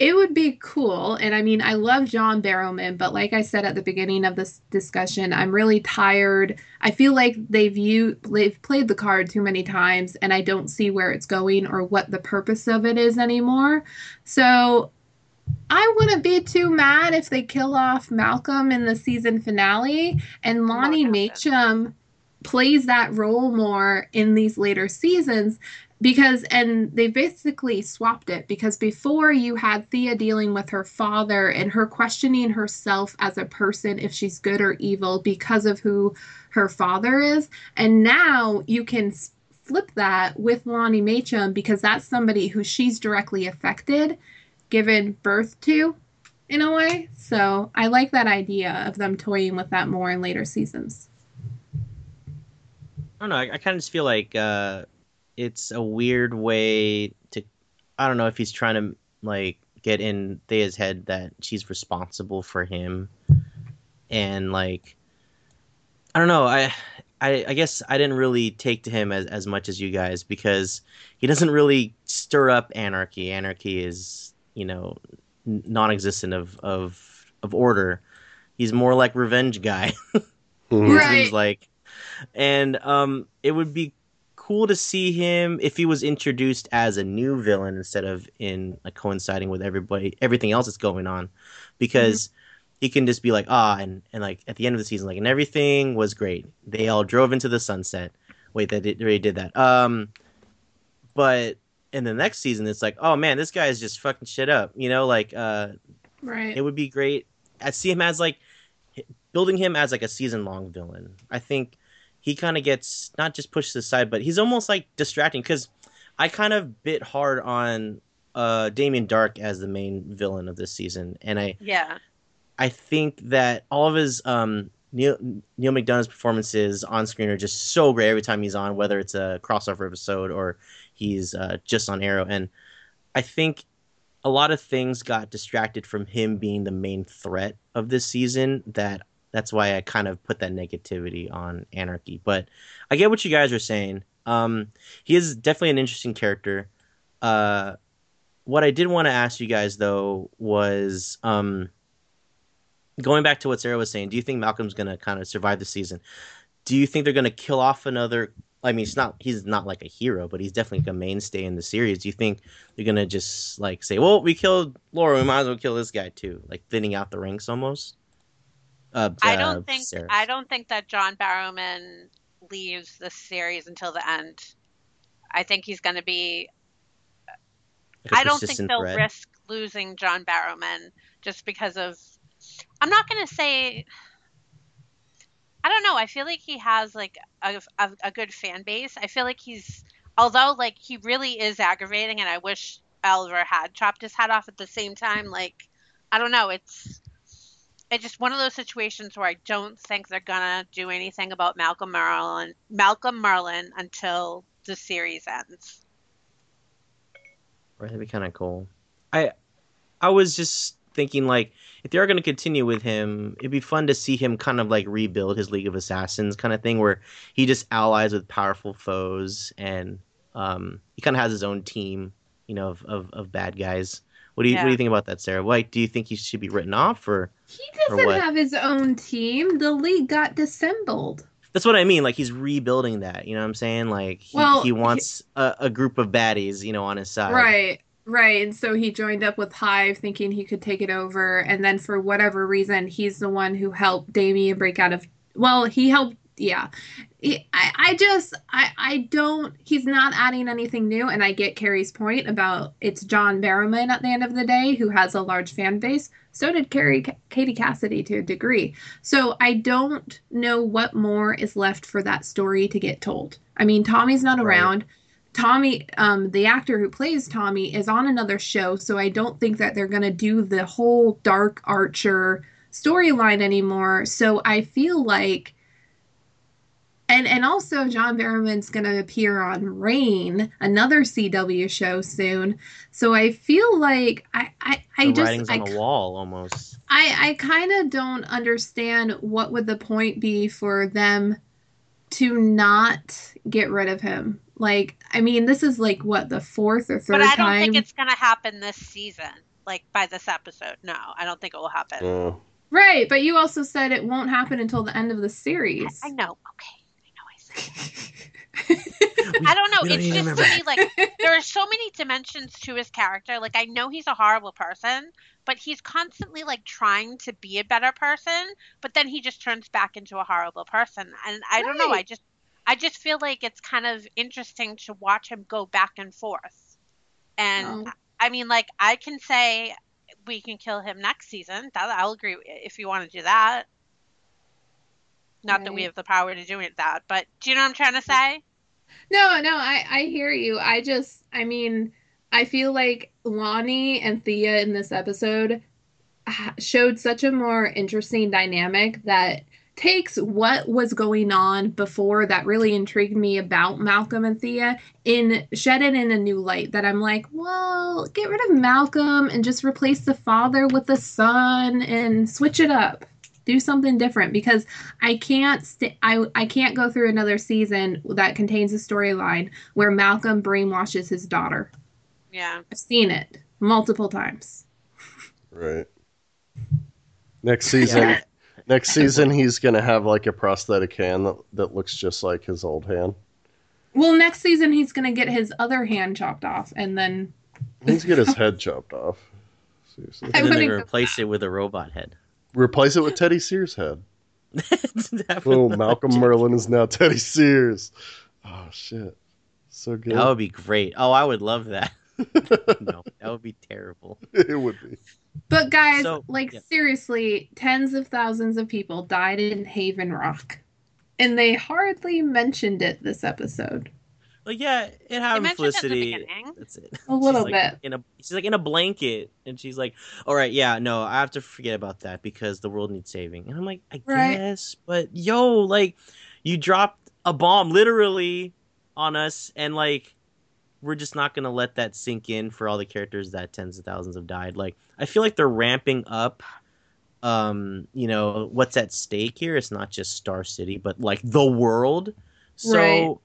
it would be cool. And I mean, I love John Barrowman, but like I said at the beginning of this discussion, I'm really tired. I feel like they've u- they've played the card too many times and I don't see where it's going or what the purpose of it is anymore. So I wouldn't be too mad if they kill off Malcolm in the season finale and Lonnie. Machin plays that role more in these later seasons because and they basically swapped it because before you had Thea dealing with her father and her questioning herself as a person if she's good or evil because of who her father is and now you can flip that with Lonnie Machin because that's somebody who she's directly affected given birth to in a way so I like that idea of them toying with that more in later seasons I don't know. I, I kind of just feel like uh, it's a weird way to. I don't know if he's trying to like get in Thea's head that she's responsible for him, and like, I don't know. I, I, I guess I didn't really take to him as as much as you guys because he doesn't really stir up anarchy. Anarchy is you know non-existent of of of order. He's more like revenge guy. Mhm. Right. seems like and um it would be cool to see him if he was introduced as a new villain instead of in like coinciding with everybody everything else that's going on because he can just be like ah and and like at the end of the season like and everything was great they all drove into the sunset wait they did, they already did that um but in the next season it's like oh man this guy is just fucking shit up you know like uh right it would be great. I see him as like building him as like a season long villain. I think he kind of gets not just pushed aside, but he's almost like distracting because I kind of bit hard on uh Damien Darhk as the main villain of this season, and I Yeah. I think that all of his um Neal Neal McDonough's performances on screen are just so great every time he's on, whether it's a crossover episode or he's uh, just on Arrow, and I think a lot of things got distracted from him being the main threat of this season. That that's why I kind of put that negativity on Anarky. But I get what you guys are saying. Um, he is definitely an interesting character. Uh, what I did want to ask you guys though was um, going back to what Sarah was saying. Do you think Malcolm's going to kind of survive the season? Do you think they're going to kill off another? I mean, he's not he's not like a hero, but he's definitely a mainstay in the series. Do you think they're gonna just like say, "Well, we killed Laura, we might as well kill this guy too," like thinning out the ranks almost? Uh, I uh, don't think Sarah. I don't think that John Barrowman leaves the series until the end. I think he's going to be. Like I don't think they'll threat? risk losing John Barrowman just because of. I'm not gonna say. I don't know. I feel like he has like a, a, a good fan base. I feel like he's, although like he really is aggravating, and I wish Oliver had chopped his head off at the same time. Like, I don't know. It's it's just one of those situations where I don't think they're gonna do anything about Malcolm Merlyn, Malcolm Merlyn until the series ends. Right, that'd be kind of cool. I I was just thinking like if they are going to continue with him, it'd be fun to see him kind of like rebuild his League of Assassins kind of thing, where he just allies with powerful foes and um, he kind of has his own team, you know, of, of, of bad guys. What do you Yeah. What do you think about that, Sarah? Like, do you think he should be written off, or He doesn't what? have his own team. The league got dissembled. that's what I mean? Like he's rebuilding that. You know what I'm saying? Like he, Well, he he- wants a, a group of baddies, you know, on his side. Right, right. And so he joined up with Hive thinking he could take it over. And then for whatever reason, he's the one who helped Damien break out of. Well, he helped. Yeah. He- I, I just, I, I don't, he's not adding anything new. And I get Carrie's point about it's John Barrowman at the end of the day who has a large fan base. So did Carrie, Katie Cassidy to a degree. So I don't know what more is left for that story to get told. I mean, Tommy's not Right. around. Tommy, um, the actor who plays Tommy, is on another show, so I don't think that they're gonna do the whole Dark Archer storyline anymore. So I feel like, and and also John Barrowman's gonna appear on Reign, another CW show soon. So I feel like I I, I the just writing's I on the wall almost. I I kind of don't understand what would the point be for them to not get rid of him. Like, I mean, this is like what the fourth or third But I don't time. think it's gonna happen this season. Like by this episode, no, I don't think it will happen. Uh, Right, but you also said it won't happen until the end of the series. I know. Okay, I know. I said. I don't know. It's just remember to me like there are so many dimensions to his character. Like I know he's a horrible person, but he's constantly like trying to be a better person, but then he just turns back into a horrible person. And I don't know. I just I just feel like it's kind of interesting to watch him go back and forth. And Oh. I mean like I can say we can kill him next season. That I'll agree if you want to do that. Not that we have the power to do it that, but do you know what I'm trying to say? No, no, I I hear you. I just, I mean, I feel like Lonnie and Thea in this episode showed such a more interesting dynamic that takes what was going on before that really intrigued me about Malcolm and Thea in shed it in a new light that I'm like, well, get rid of Malcolm and just replace the father with the son and switch it up. Do something different because I can't st- I I can't go through another season that contains a storyline where Malcolm brainwashes his daughter. Yeah. I've seen it multiple times. right. Next season, Yeah. Next season, he's gonna have like a prosthetic hand that, that looks just like his old hand. Well, next season he's gonna get his other hand chopped off, and then he's needs to get his head chopped off. Seriously. I And then they're gonna replace it with a robot head. Replace it with Teddy Sears' head. Oh, Malcolm Merlyn is now Teddy Sears. Oh shit, so good. That would be great. Oh, I would love that. no, that would be terrible. it would be. But guys, So- like yeah. seriously, tens of thousands of people died in Haven Rock. And they hardly mentioned it this episode. Like, yeah, it They had it Felicity. That's it. A little She's like bit. In a, she's like in a blanket, and she's like, "All right, yeah, no, I have to forget about that because the world needs saving." And I'm like, "I Right. guess," but yo, like, you dropped a bomb literally on us, and like, we're just not gonna let that sink in for all the characters that tens of thousands have died. Like, I feel like they're ramping up. Um, you know what's at stake here? It's not just Star City, but like the world. So Right.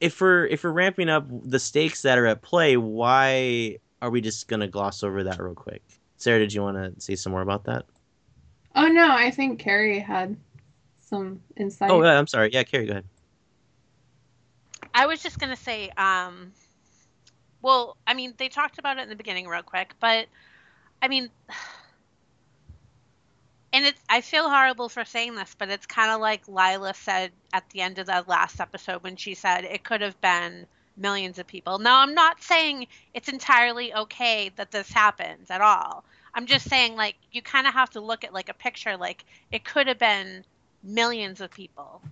if we're if we're ramping up the stakes that are at play, why are we just gonna gloss over that real quick? Sarah, did you want to say some more about that? Oh no, I think Carrie had some insight. Oh, yeah, I'm sorry. Yeah, Carrie, go ahead. I was just gonna say, um, well, I mean, they talked about it in the beginning real quick, but I mean, and it's I feel horrible for saying this, but it's kind of like Lyla said at the end of that last episode when she said it could have been millions of people. Now, I'm not saying it's entirely okay that this happens at all. I'm just saying, like, you kind of have to look at like a picture. Like, it could have been millions of people.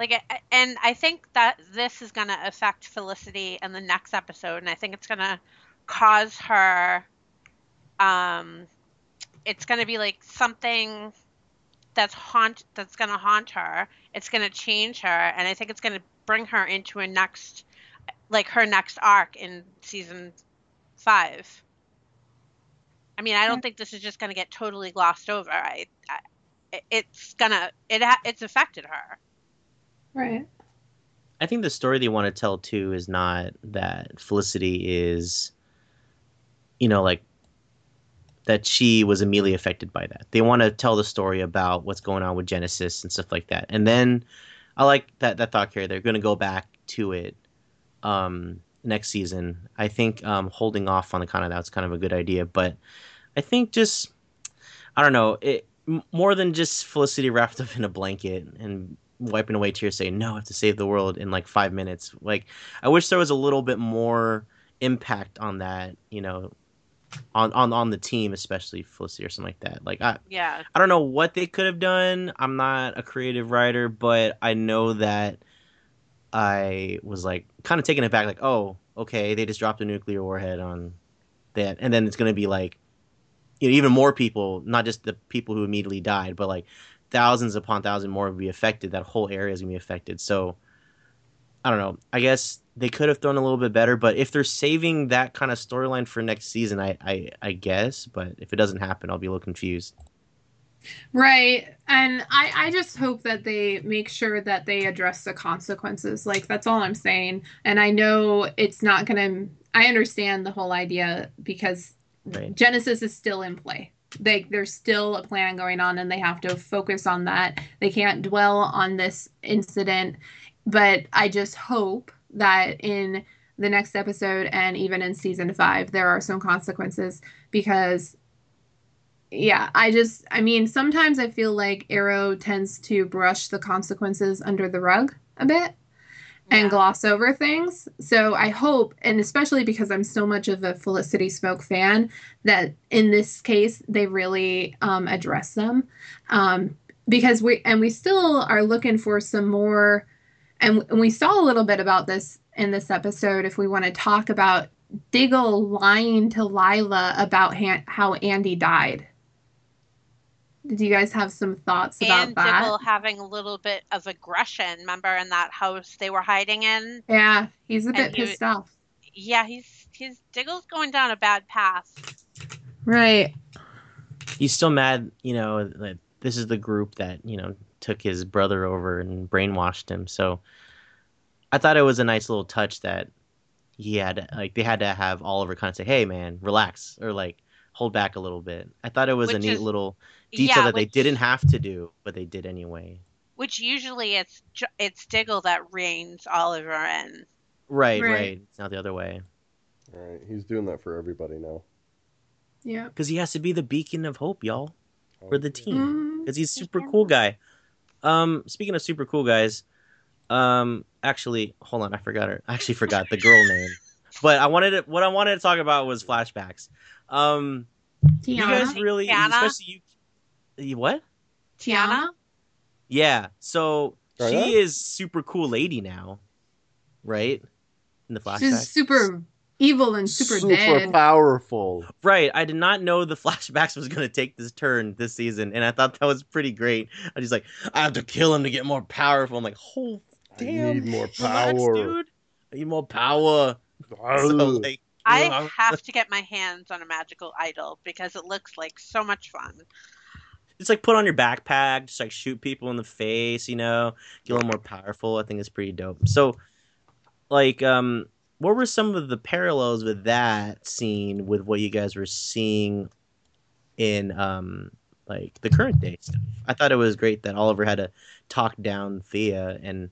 Like, and I think that this is going to affect Felicity in the next episode, and I think it's going to cause her. Um, it's going to be like something that's haunt that's going to haunt her. It's going to change her, and I think it's going to bring her into a next, like her next arc in season five. I mean, I don't think this is just going to get totally glossed over. I, I it's gonna it ha- it's affected her. Right. I think the story they want to tell too is not that Felicity is, you know, like that she was immediately affected by that. They want to tell the story about what's going on with Genesis and stuff like that. And then I like that that thought carrier. They're going to go back to it um, next season. I think um, holding off on the kind of that's kind of a good idea. But I think just I don't know it more than just Felicity wrapped up in a blanket and wiping away tears saying no i have to save the world in like five minutes. Like i wish there was a little bit more impact on that you know on on on the team especially felicity or something like that. Like i Yeah. i don't know what they could have done. I'm not a creative writer but i know that i was like kind of taken aback like oh okay they just dropped a nuclear warhead on that and then it's going to be like you know, even more people not just the people who immediately died but like thousands upon thousands more would be affected. That whole area is gonna be affected. So I don't know. I guess they could have thrown a little bit better, but if they're saving that kind of storyline for next season, I, I I guess. But if it doesn't happen, I'll be a little confused. Right. And I, I just hope that they make sure that they address the consequences. Like, that's all I'm saying. And I know it's not going to, I understand the whole idea because Right. Genesis is still in play. They, there's still a plan going on and they have to focus on that. They can't dwell on this incident. But I just hope that in the next episode and even in season five, there are some consequences because yeah, I just, I mean, sometimes I feel like Arrow tends to brush the consequences under the rug a bit and Yeah. gloss over things. So I hope, and especially because I'm so much of a Felicity Smoak fan, that in this case they really um, address them. Um, because we, and we still are looking for some more, and, and we saw a little bit about this in this episode if we want to talk about Diggle lying to Lyla about Han- how Andy died. Did you guys have some thoughts about that? and that? Diggle having a little bit of aggression. Remember in that house they were hiding in? Yeah, he's a bit And he- pissed off. Yeah, he's he's Diggle's going down a bad path. Right. He's still mad, you know, that this is the group that you know took his brother over and brainwashed him. So I thought it was a nice little touch that he had, like they had to have Oliver kind of say, "Hey, man, relax," or like hold back a little bit. I thought it was a neat is- little detail yeah, that they didn't have to do, but they did anyway. Which usually it's it's Diggle that reins Oliver in. Right, Right. right. It's not the other way. Right, he's doing that for everybody now. Yeah. Because he has to be the beacon of hope, y'all, for the team. Because he's super cool guy. Um, speaking of super cool guys, um, actually, hold on, I forgot her. I actually forgot the girl name. But I wanted to, what I wanted to talk about was flashbacks. Um, you guys really, Tiana? especially you, you, what? Tiana. Yeah. So she yeah? is super cool lady now, right? In the flashbacks. She's super evil and super, dead. powerful. Right. I did not know the flashbacks was going to take this turn this season, and I thought that was pretty great. I was like, I have to kill him to get more powerful. I'm like, oh, damn. I damn. need more relax, power. dude. I need more power. So, like, I have to get my hands on a magical idol because it looks like so much fun. It's like put on your backpack, just like shoot people in the face, you know, get a little more powerful. I think it's pretty dope. So, like, um, what were some of the parallels with that scene with what you guys were seeing in um like the current day stuff? I thought it was great that Oliver had to talk down Thea and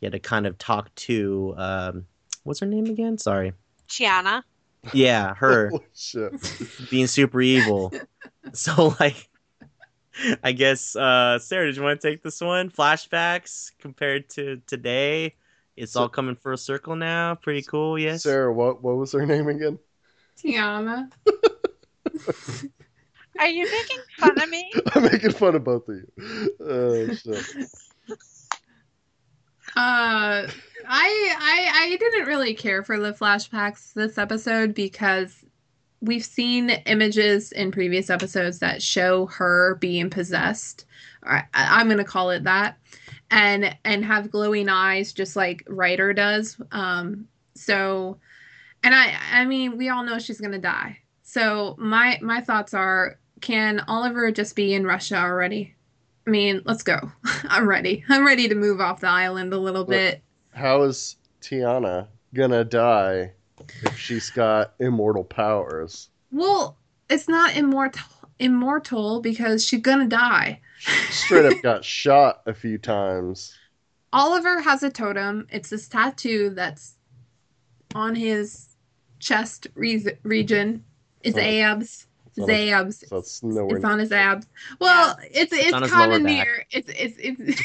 he had to kind of talk to um what's her name again? Sorry. Tiana, Yeah, her Holy shit. being super evil. so like I guess uh Sarah, did you want to take this one? Flashbacks compared to today. It's So- all coming for a circle now. Pretty cool, yes. Sarah, what what was her name again? Tiana. Are you making fun of me? I'm making fun of both of you. Oh, shit. Uh, I I I didn't really care for the flashbacks this episode because we've seen images in previous episodes that show her being possessed. I, I'm gonna call it that, and and have glowing eyes just like Reiter does. Um, so, and I I mean we all know she's gonna die. So my my thoughts are, can Oliver just be in Russia already? I mean, let's go. I'm ready. I'm ready to move off the island a little bit. How is Tiana gonna die if she's got immortal powers? Well, it's not immortal immortal because she's gonna die. Straight up got shot a few times. Oliver has a totem. It's this tattoo that's on his chest re- region. It's Oh. abs. It's on his- abs. It's. It's on his abs. Well, it's it's, his kind of near. It's it's it's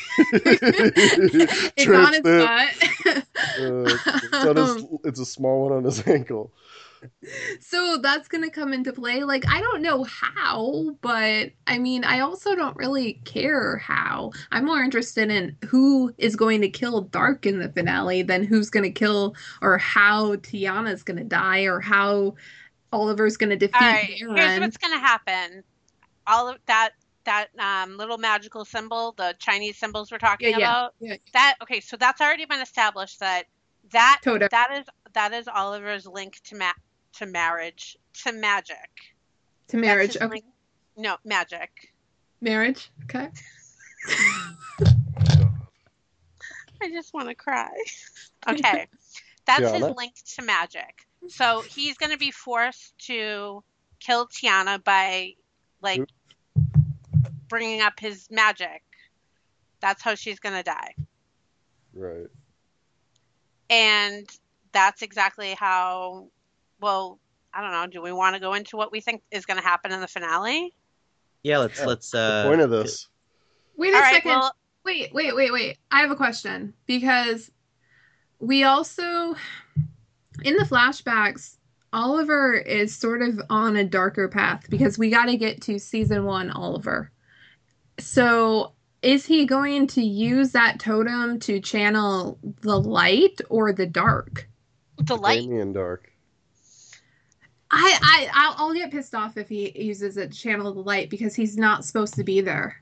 it's on his butt. Uh, it's, on his, it's a small one on his ankle. so that's gonna come into play. Like I don't know how, but I mean, I also don't really care how. I'm more interested in who is going to kill Darhk in the finale than who's gonna kill or how Tiana's gonna die or how Oliver's gonna defeat All right, here's what's gonna happen. All of that that um, little magical symbol, the Chinese symbols we're talking Yeah, yeah, about. yeah. That okay, so that's already been established that that Totem. that is that is Oliver's link to ma- to marriage to magic. to marriage. Okay. link- No, magic. Marriage. Okay. I just want to cry. Okay. That's his Tiana? link to magic. So he's going to be forced to kill Tiana by, like, bringing up his magic. That's how she's going to die. Right. And that's exactly how, well, I don't know. Do we want to go into what we think is going to happen in the finale? Yeah, let's Yeah, let's The uh point of this. Wait a All right. second. Well, Wait, wait, wait, wait. I have a question because we also in the flashbacks Oliver is sort of on a darker path because we got to get to season 1 Oliver. So is he going to use that totem to channel the light or the dark? the light. Damien Darhk. I I I'll, I'll get pissed off if he uses it to channel the light because he's not supposed to be there.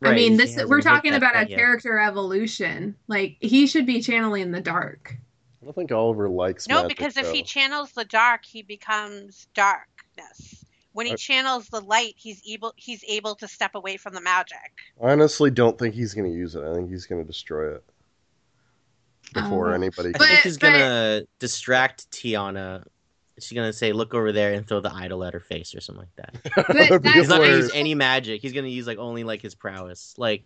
Right, I mean, this we're talking about a yet. character evolution. Like he should be channeling the dark. I don't think Oliver likes magic. No, magic, because if he channels the dark, he becomes darkness. When he I- channels the light, he's able he's able to step away from the magic. I honestly don't think he's going to use it. I think he's going to destroy it before Oh. anybody I can. But- think he's but- gonna distract Tiana. She's gonna say, "Look over there," and throw the idol at her face or something like that. But That'd be that's He's not gonna use any magic. He's gonna use like only like his prowess, like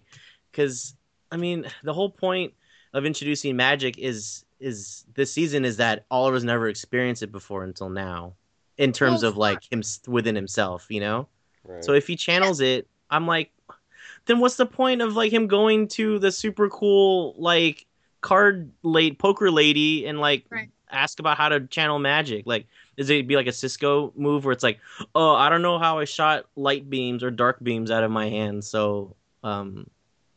because I mean the whole point of introducing magic is is this season is that Oliver's never experienced it before until now, in terms Well, of like him within himself, you know. Right. So if he channels it, I'm like, then what's the point of like him going to the super cool like card late poker lady and like Right. ask about how to channel magic? Like, is it be like a Cisco move where it's like, oh, I don't know how I shot light beams or dark beams out of my hand, so um,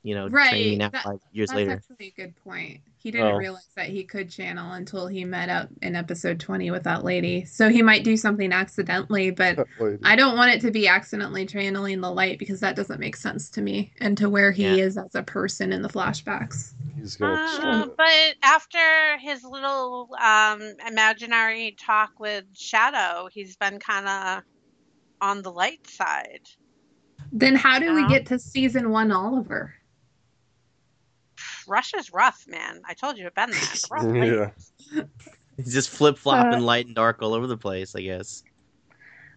you know, train me Right, now that- five years That's later. actually a good point. He didn't Oh. realize that he could channel until he met up in episode 20 with that lady. So he might do something accidentally, but I don't want it to be accidentally channeling the light because that doesn't make sense to me and to where he Yeah. is as a person in the flashbacks. he's going to destroy Uh, but after his little um, imaginary talk with Shadow, he's been kind of on the light side. Then how do we get to season 1 Oliver? Russia's rough, man. I told you, I've been there. It's rough place. Yeah. He's just flip flopping Uh, light and dark all over the place, I guess.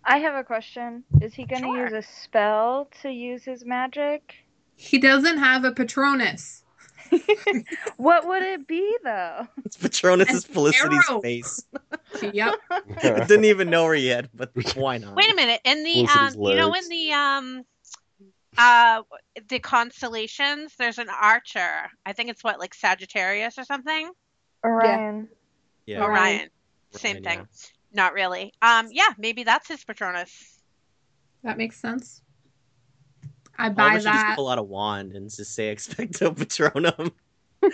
I have a question. Is he going to Sure. use a spell to use his magic? He doesn't have a Patronus. What would it be though? It's Patronus's An Felicity's arrow. face. Yep. Didn't even know her yet, but why not? Wait a minute. In the um, you know, in the um, uh, the constellations, there's an archer. I think it's what like Sagittarius or something. Orion. Yeah. Orion. Same Orion, thing. yeah. Not really. Um, yeah, maybe that's his Patronus. That makes sense. I buy Oliver should just pull out a wand and just say Expecto Patronum.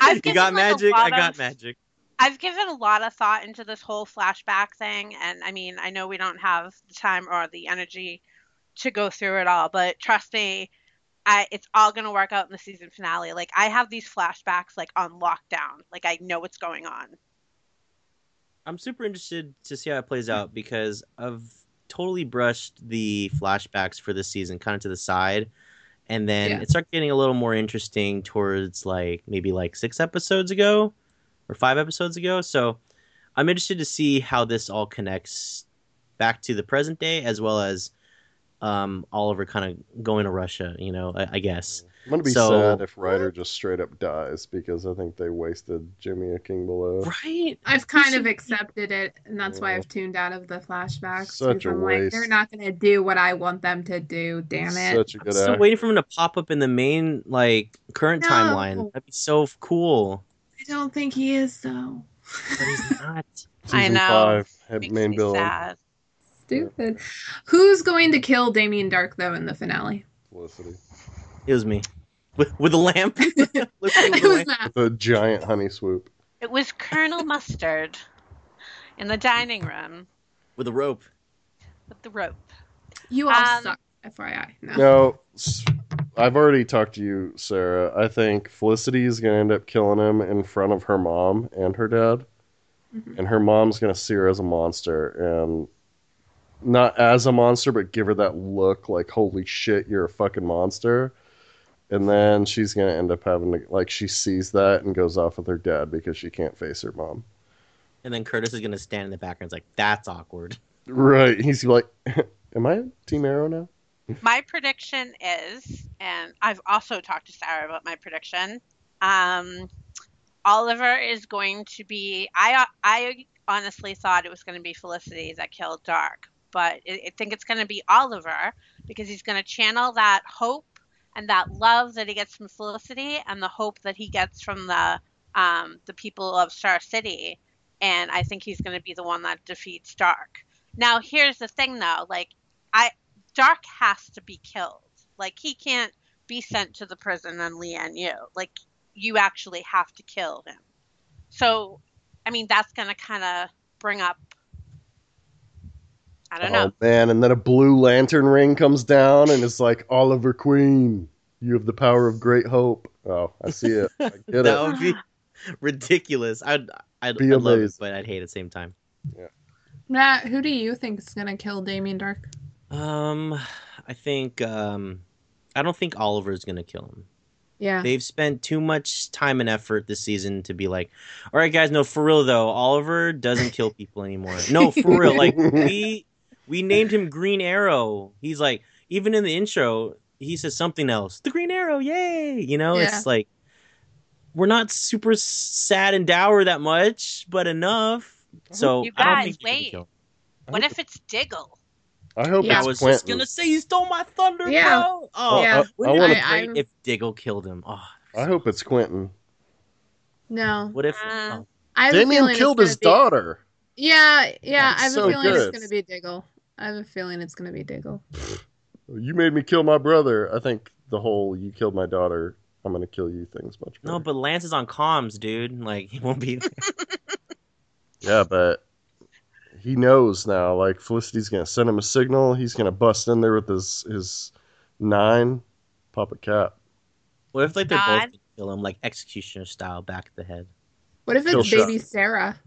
I've you given, got like, magic. I got of- magic. I've given a lot of thought into this whole flashback thing, and I mean, I know we don't have the time or the energy to go through it all, but trust me, I, it's all gonna work out in the season finale. Like I have these flashbacks like on lockdown. Like I know what's going on. I'm super interested to see how it plays out because I've totally brushed the flashbacks for this season kind of to the side. And then Yeah. it started getting a little more interesting towards like maybe like six episodes ago or five episodes ago. So I'm interested to see how this all connects back to the present day as well as um, Oliver kind of going to Russia, you know, I, I guess. I'm gonna be So- sad if Reiter just straight up dies because I think they wasted Jimmy a King Below. Right? I've kind of accepted it, and that's why I've tuned out of the flashbacks. Such because a I'm like, waste. they're not going to do what I want them to do. Damn it! Such a I'm good still act. waiting for him to pop up in the main like current No. timeline. That'd be so cool. I don't think he is though. But he's not. I know. Five, head Makes main me villain. sad. Stupid. Who's going to kill Damien Darhk though in the finale? Felicity. It was me. With, with a lamp. With it a was lamp. Matt. The giant honey swoop. It was Colonel Mustard in the dining room With a rope. with the rope. You all Um, suck. FYI. No. No, s- I've already talked to you, Sarah. I think Felicity is going to end up killing him in front of her mom and her dad. Mhm. And her mom's going to see her as a monster. And not as a monster, but give her that look like, holy shit, you're a fucking monster. And then she's going to end up having to, like, she sees that and goes off with her dad because she can't face her mom. And then Curtis is gonna stand in the background. It's like that's awkward. Right. He's like, am I Team Arrow now? My prediction is, and I've also talked to Sarah about my prediction. Um, Oliver is going to be. I I honestly thought it was going to be Felicity that killed Darhk, but I think it's going to be Oliver because he's going to channel that hope and that love that he gets from Felicity and the hope that he gets from the um, the people of Star City, and I think he's going to be the one that defeats Darhk. Now, here's the thing, though. Like, I Darhk has to be killed. Like, he can't be sent to the prison and Lian Yu. Like, you actually have to kill him. So, I mean, that's going to kind of bring up. I don't know. Oh man, and then a blue lantern ring comes down and it's like Oliver Queen, you have the power of great hope. Oh, I see it. I get that it. would be ridiculous. I'd I'd, Be I'd love it, but I'd hate it at the same time. Yeah. Matt, who do you think is going to kill Damien Darhk? Um, I think um, I don't think Oliver's gonna kill him. Yeah. They've spent too much time and effort this season to be like, all right, guys, no, for real though, Oliver doesn't kill people anymore. No, for real. Like we we named him Green Arrow. He's like, even in the intro, he says something else. The Green Arrow, yay! You know, Yeah. it's like we're not super sad and dour that much, but enough. So You I don't guys, think they're gonna wait. What if it's Diggle? I hope Yeah, I it's was Quentin. just gonna say you stole my thunder, Yeah. bro. Oh, Yeah. I, wouldn't I wanna- be I- if Diggle killed him? Oh, I hope it's Quentin. No. what if? Uh, oh, I Damien killed gonna his be- daughter. Yeah, yeah. That's I have so a feeling good. it's going to be Diggle. I have a feeling it's going to be Diggle. You made me kill my brother. I think the whole "you killed my daughter, I'm gonna kill you" thing's much better. No, but Lance is on comms, dude. Like he won't be. yeah, but he knows now. Like Felicity's gonna send him a signal. He's gonna bust in there with his his nine, pop a cap. what if like they're both gonna kill him, like executioner style, back of the head? What if Kill it's shot. baby Sarah?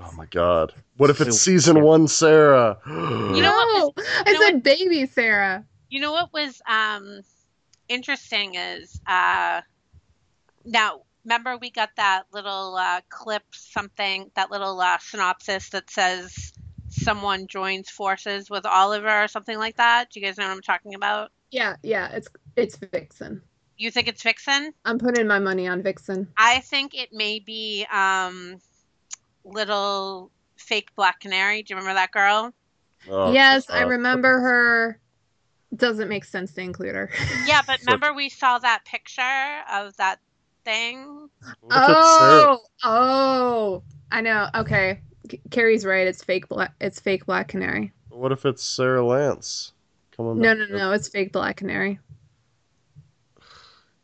Oh my god! What if it's Wait, season yeah. one, Sarah? You know what no, I know said baby Sarah. You know what was um interesting is uh now remember we got that little uh clip something that little uh synopsis that says someone joins forces with Oliver or something like that. Do you guys know what I'm talking about? Yeah, yeah. It's it's Vixen. You think it's Vixen? I'm putting my money on Vixen. I think it may be um little fake black canary. Do you remember that girl? Oh, yes, I uh, remember her. Doesn't make sense to include her. Yeah, but remember we saw that picture of that thing? What if it's Sarah? oh, oh, I know. Okay, C- Carrie's right. It's fake black. It's fake black canary. What if it's Sarah Lance coming No, back. no, no. It's fake Black Canary.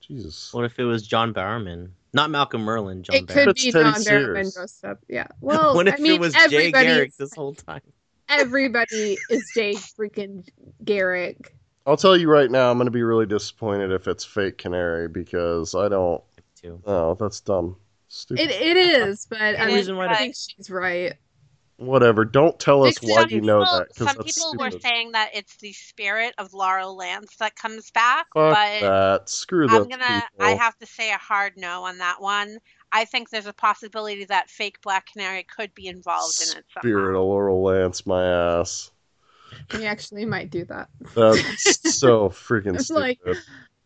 Jesus. What if it was John Barrowman? Not Malcolm Merlyn, John it Barrowman. could be Teddy John Barrowman Sears. dressed up. Yeah. Well, what if I mean, it was Jay Garrick this whole time? everybody is Jay freaking Garrick. I'll tell you right now, I'm going to be really disappointed if it's fake Canary because I don't. Too. Oh, that's dumb. Stupid. It it is, but I It mean, is I think she's right. Whatever. Don't tell us Some why you know people, that some that's people were saying that it's the spirit of Laurel Lance that comes back, Fuck but that. Screw I'm gonna. people. I have to say a hard no on that one. I think there's a possibility that fake Black Canary could be involved in it somehow. Spirit of Laurel Lance, my ass. We actually might do that. That's so freaking It's stupid. like,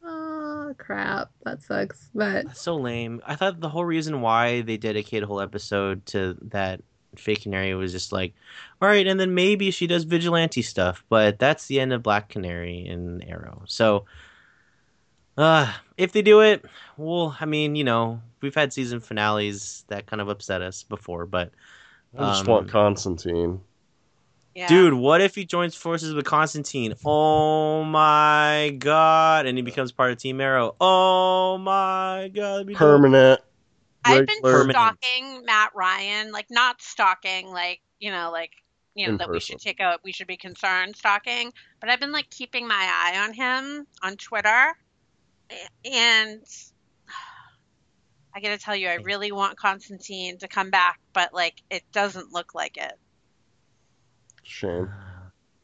oh crap, that sucks. But That's so lame. I thought the whole reason why they dedicated a whole episode to that fake canary was just like, all right, and then maybe she does vigilante stuff, but that's the end of Black Canary and Arrow. So, uh, if they do it, well, I mean, you know, we've had season finales that kind of upset us before, but I just um, want Constantine. Yeah. Dude, what if he joins forces with Constantine? Oh my god! And he becomes part of Team Arrow. Oh my god! that'd dope. Permanent. I've been regular- stalking Matt Ryan, like not stalking, like you know, like you know In that we should take a, we should be concerned stalking. But I've been like keeping my eye on him on Twitter, and I gotta tell you, I really want Constantine to come back, but like it doesn't look like it. Shame.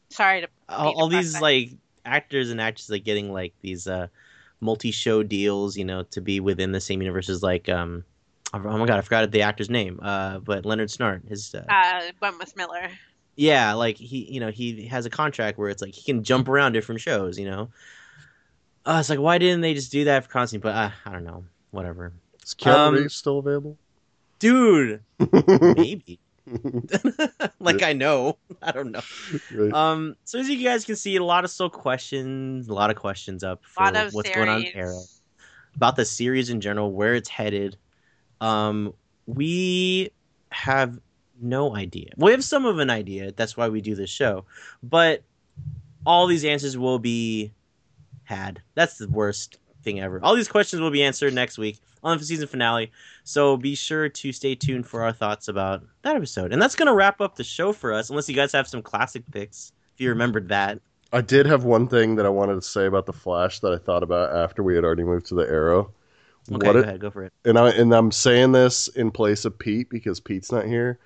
Sorry to all, all these like actors and actresses like getting like these uh multi-show deals you know to be within the same universe as like um oh my god i forgot the actor's name uh but leonard snart his uh, uh, Wentworth Miller. yeah like he you know he has a contract where it's like he can jump around different shows you know uh, it's like why didn't they just do that for Constantine? But uh, I don't know. Whatever, Is Keanu Um, still available? dude. Maybe. like I know. I don't know. Right. Um, so as you guys can see, a lot of still questions, a lot of questions up for lot of what's going on series. with Arrow, about the series in general, where it's headed. Um, we have no idea. We have some of an idea. That's why we do this show, but all these answers will be had. That's the worst thing ever. All these questions will be answered next week on the season finale. So be sure to stay tuned for our thoughts about that episode. And that's going to wrap up the show for us, unless you guys have some classic picks, if you remembered that. I did have one thing that I wanted to say about the Flash that I thought about after we had already moved to the Arrow. Okay, What go if- ahead, go for it. and I and I'm saying this in place of Pete because Pete's not here.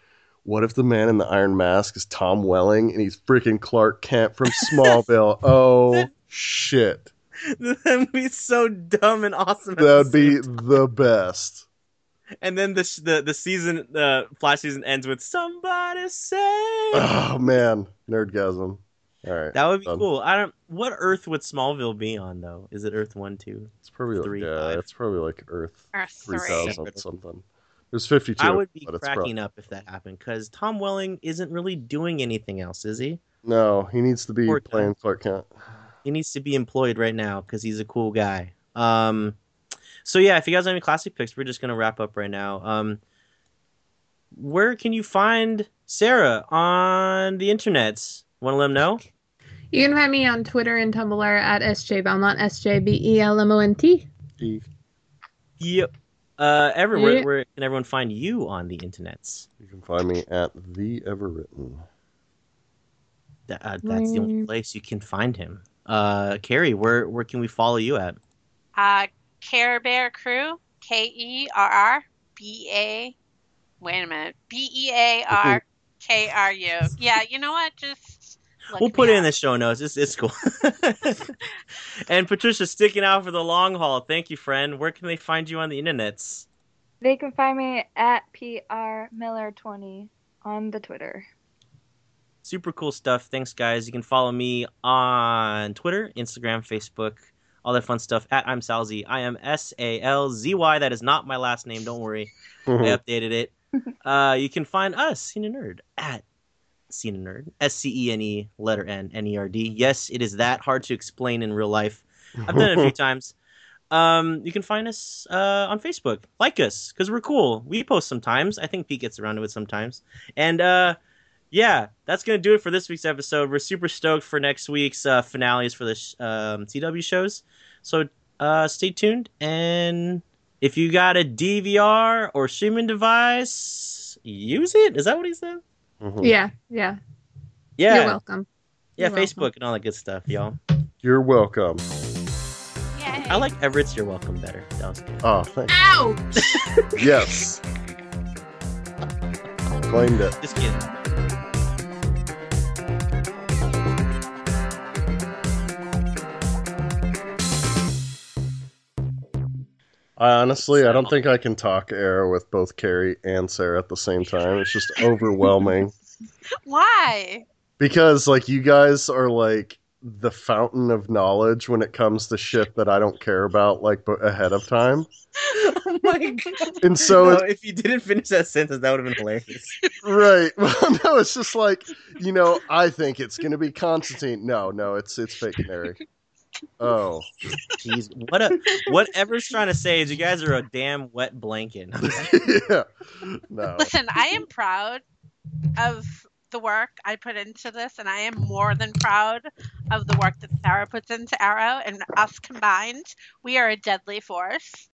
What if the man in the iron mask is Tom Welling and he's freaking Clark Kent from Smallville? oh shit. that would be so dumb and awesome. That'd be the best. And then the the the season, the Flash season ends with somebody say. Oh man, nerdgasm. All right. That would be done. cool. I don't. What Earth would Smallville be on though? Is it Earth one, two? It's probably Three, like, yeah, five. it's probably like Earth Earth three three. thousand something. There's fifty two. I would be cracking prob- up if that happened because Tom Welling isn't really doing anything else, is he? No, he needs to be Poor playing Clark Kent. He needs to be employed right now because he's a cool guy. Um, so yeah, if you guys have any classic picks, we're just gonna wrap up right now. Um, where can you find Sarah on the internets? Want to let them know? You can find me on Twitter and Tumblr at SJ Belmont, S J B E L M O N T. Yep. Uh, Ever, where, Yeah. where can everyone find you on the internets? You can find me at the Everwritten. That, uh, that's the only Mm. place you can find him. Uh, Carrie, where where can we follow you at? Uh, Care Bear Crew, K E R R B A. Wait a minute, B E A R K R U. Yeah, you know what? Just we'll put it in the show notes. It's it's cool. and Patricia sticking out for the long haul. Thank you, friend. Where can they find you on the internets? They can find me at PR Miller 20 on the Twitter. Super cool stuff. Thanks, guys. You can follow me on Twitter, Instagram, Facebook, all that fun stuff at I'm Salzy. I am S A L Z Y. That is not my last name. Don't worry. I updated it. Uh, you can find us, Scene Nerd, at Scene Nerd. S C E N E, letter N, N E R D. Yes, it is that hard to explain in real life. I've done it a few times. Um, you can find us uh, on Facebook. Like us, because we're cool. We post sometimes. I think Pete gets around to it sometimes. And uh, yeah, that's gonna do it for this week's episode. We're super stoked for next week's uh, finales for the sh- um, CW shows. So uh, stay tuned, and if you got a DVR or streaming device, use it. Is that what he said? Mhm. Yeah, yeah. Yeah, You're welcome. yeah, You're welcome. Facebook and all that good stuff, y'all. You're welcome. Yay. I like Everett's "You're Welcome" better. That was good. Oh, thank Ouch! Yes. Claimed it. Just kidding. I honestly, I don't think I can talk air with both Carrie and Sarah at the same time. It's just overwhelming. Why? Because like you guys are like the fountain of knowledge when it comes to shit that I don't care about like b- ahead of time. oh my god! And so No, it's- if you didn't finish that sentence, that would have been hilarious. Right. Well, no, it's just like, you know, I think it's going to be Constantine. No, no, it's it's fake Canary. Oh. Jeez, what a whatever's trying to say is you guys are a damn wet blanket. yeah. No. Listen, I am proud of the work I put into this, and I am more than proud of the work that Sarah puts into Arrow, and us combined, we are a deadly force.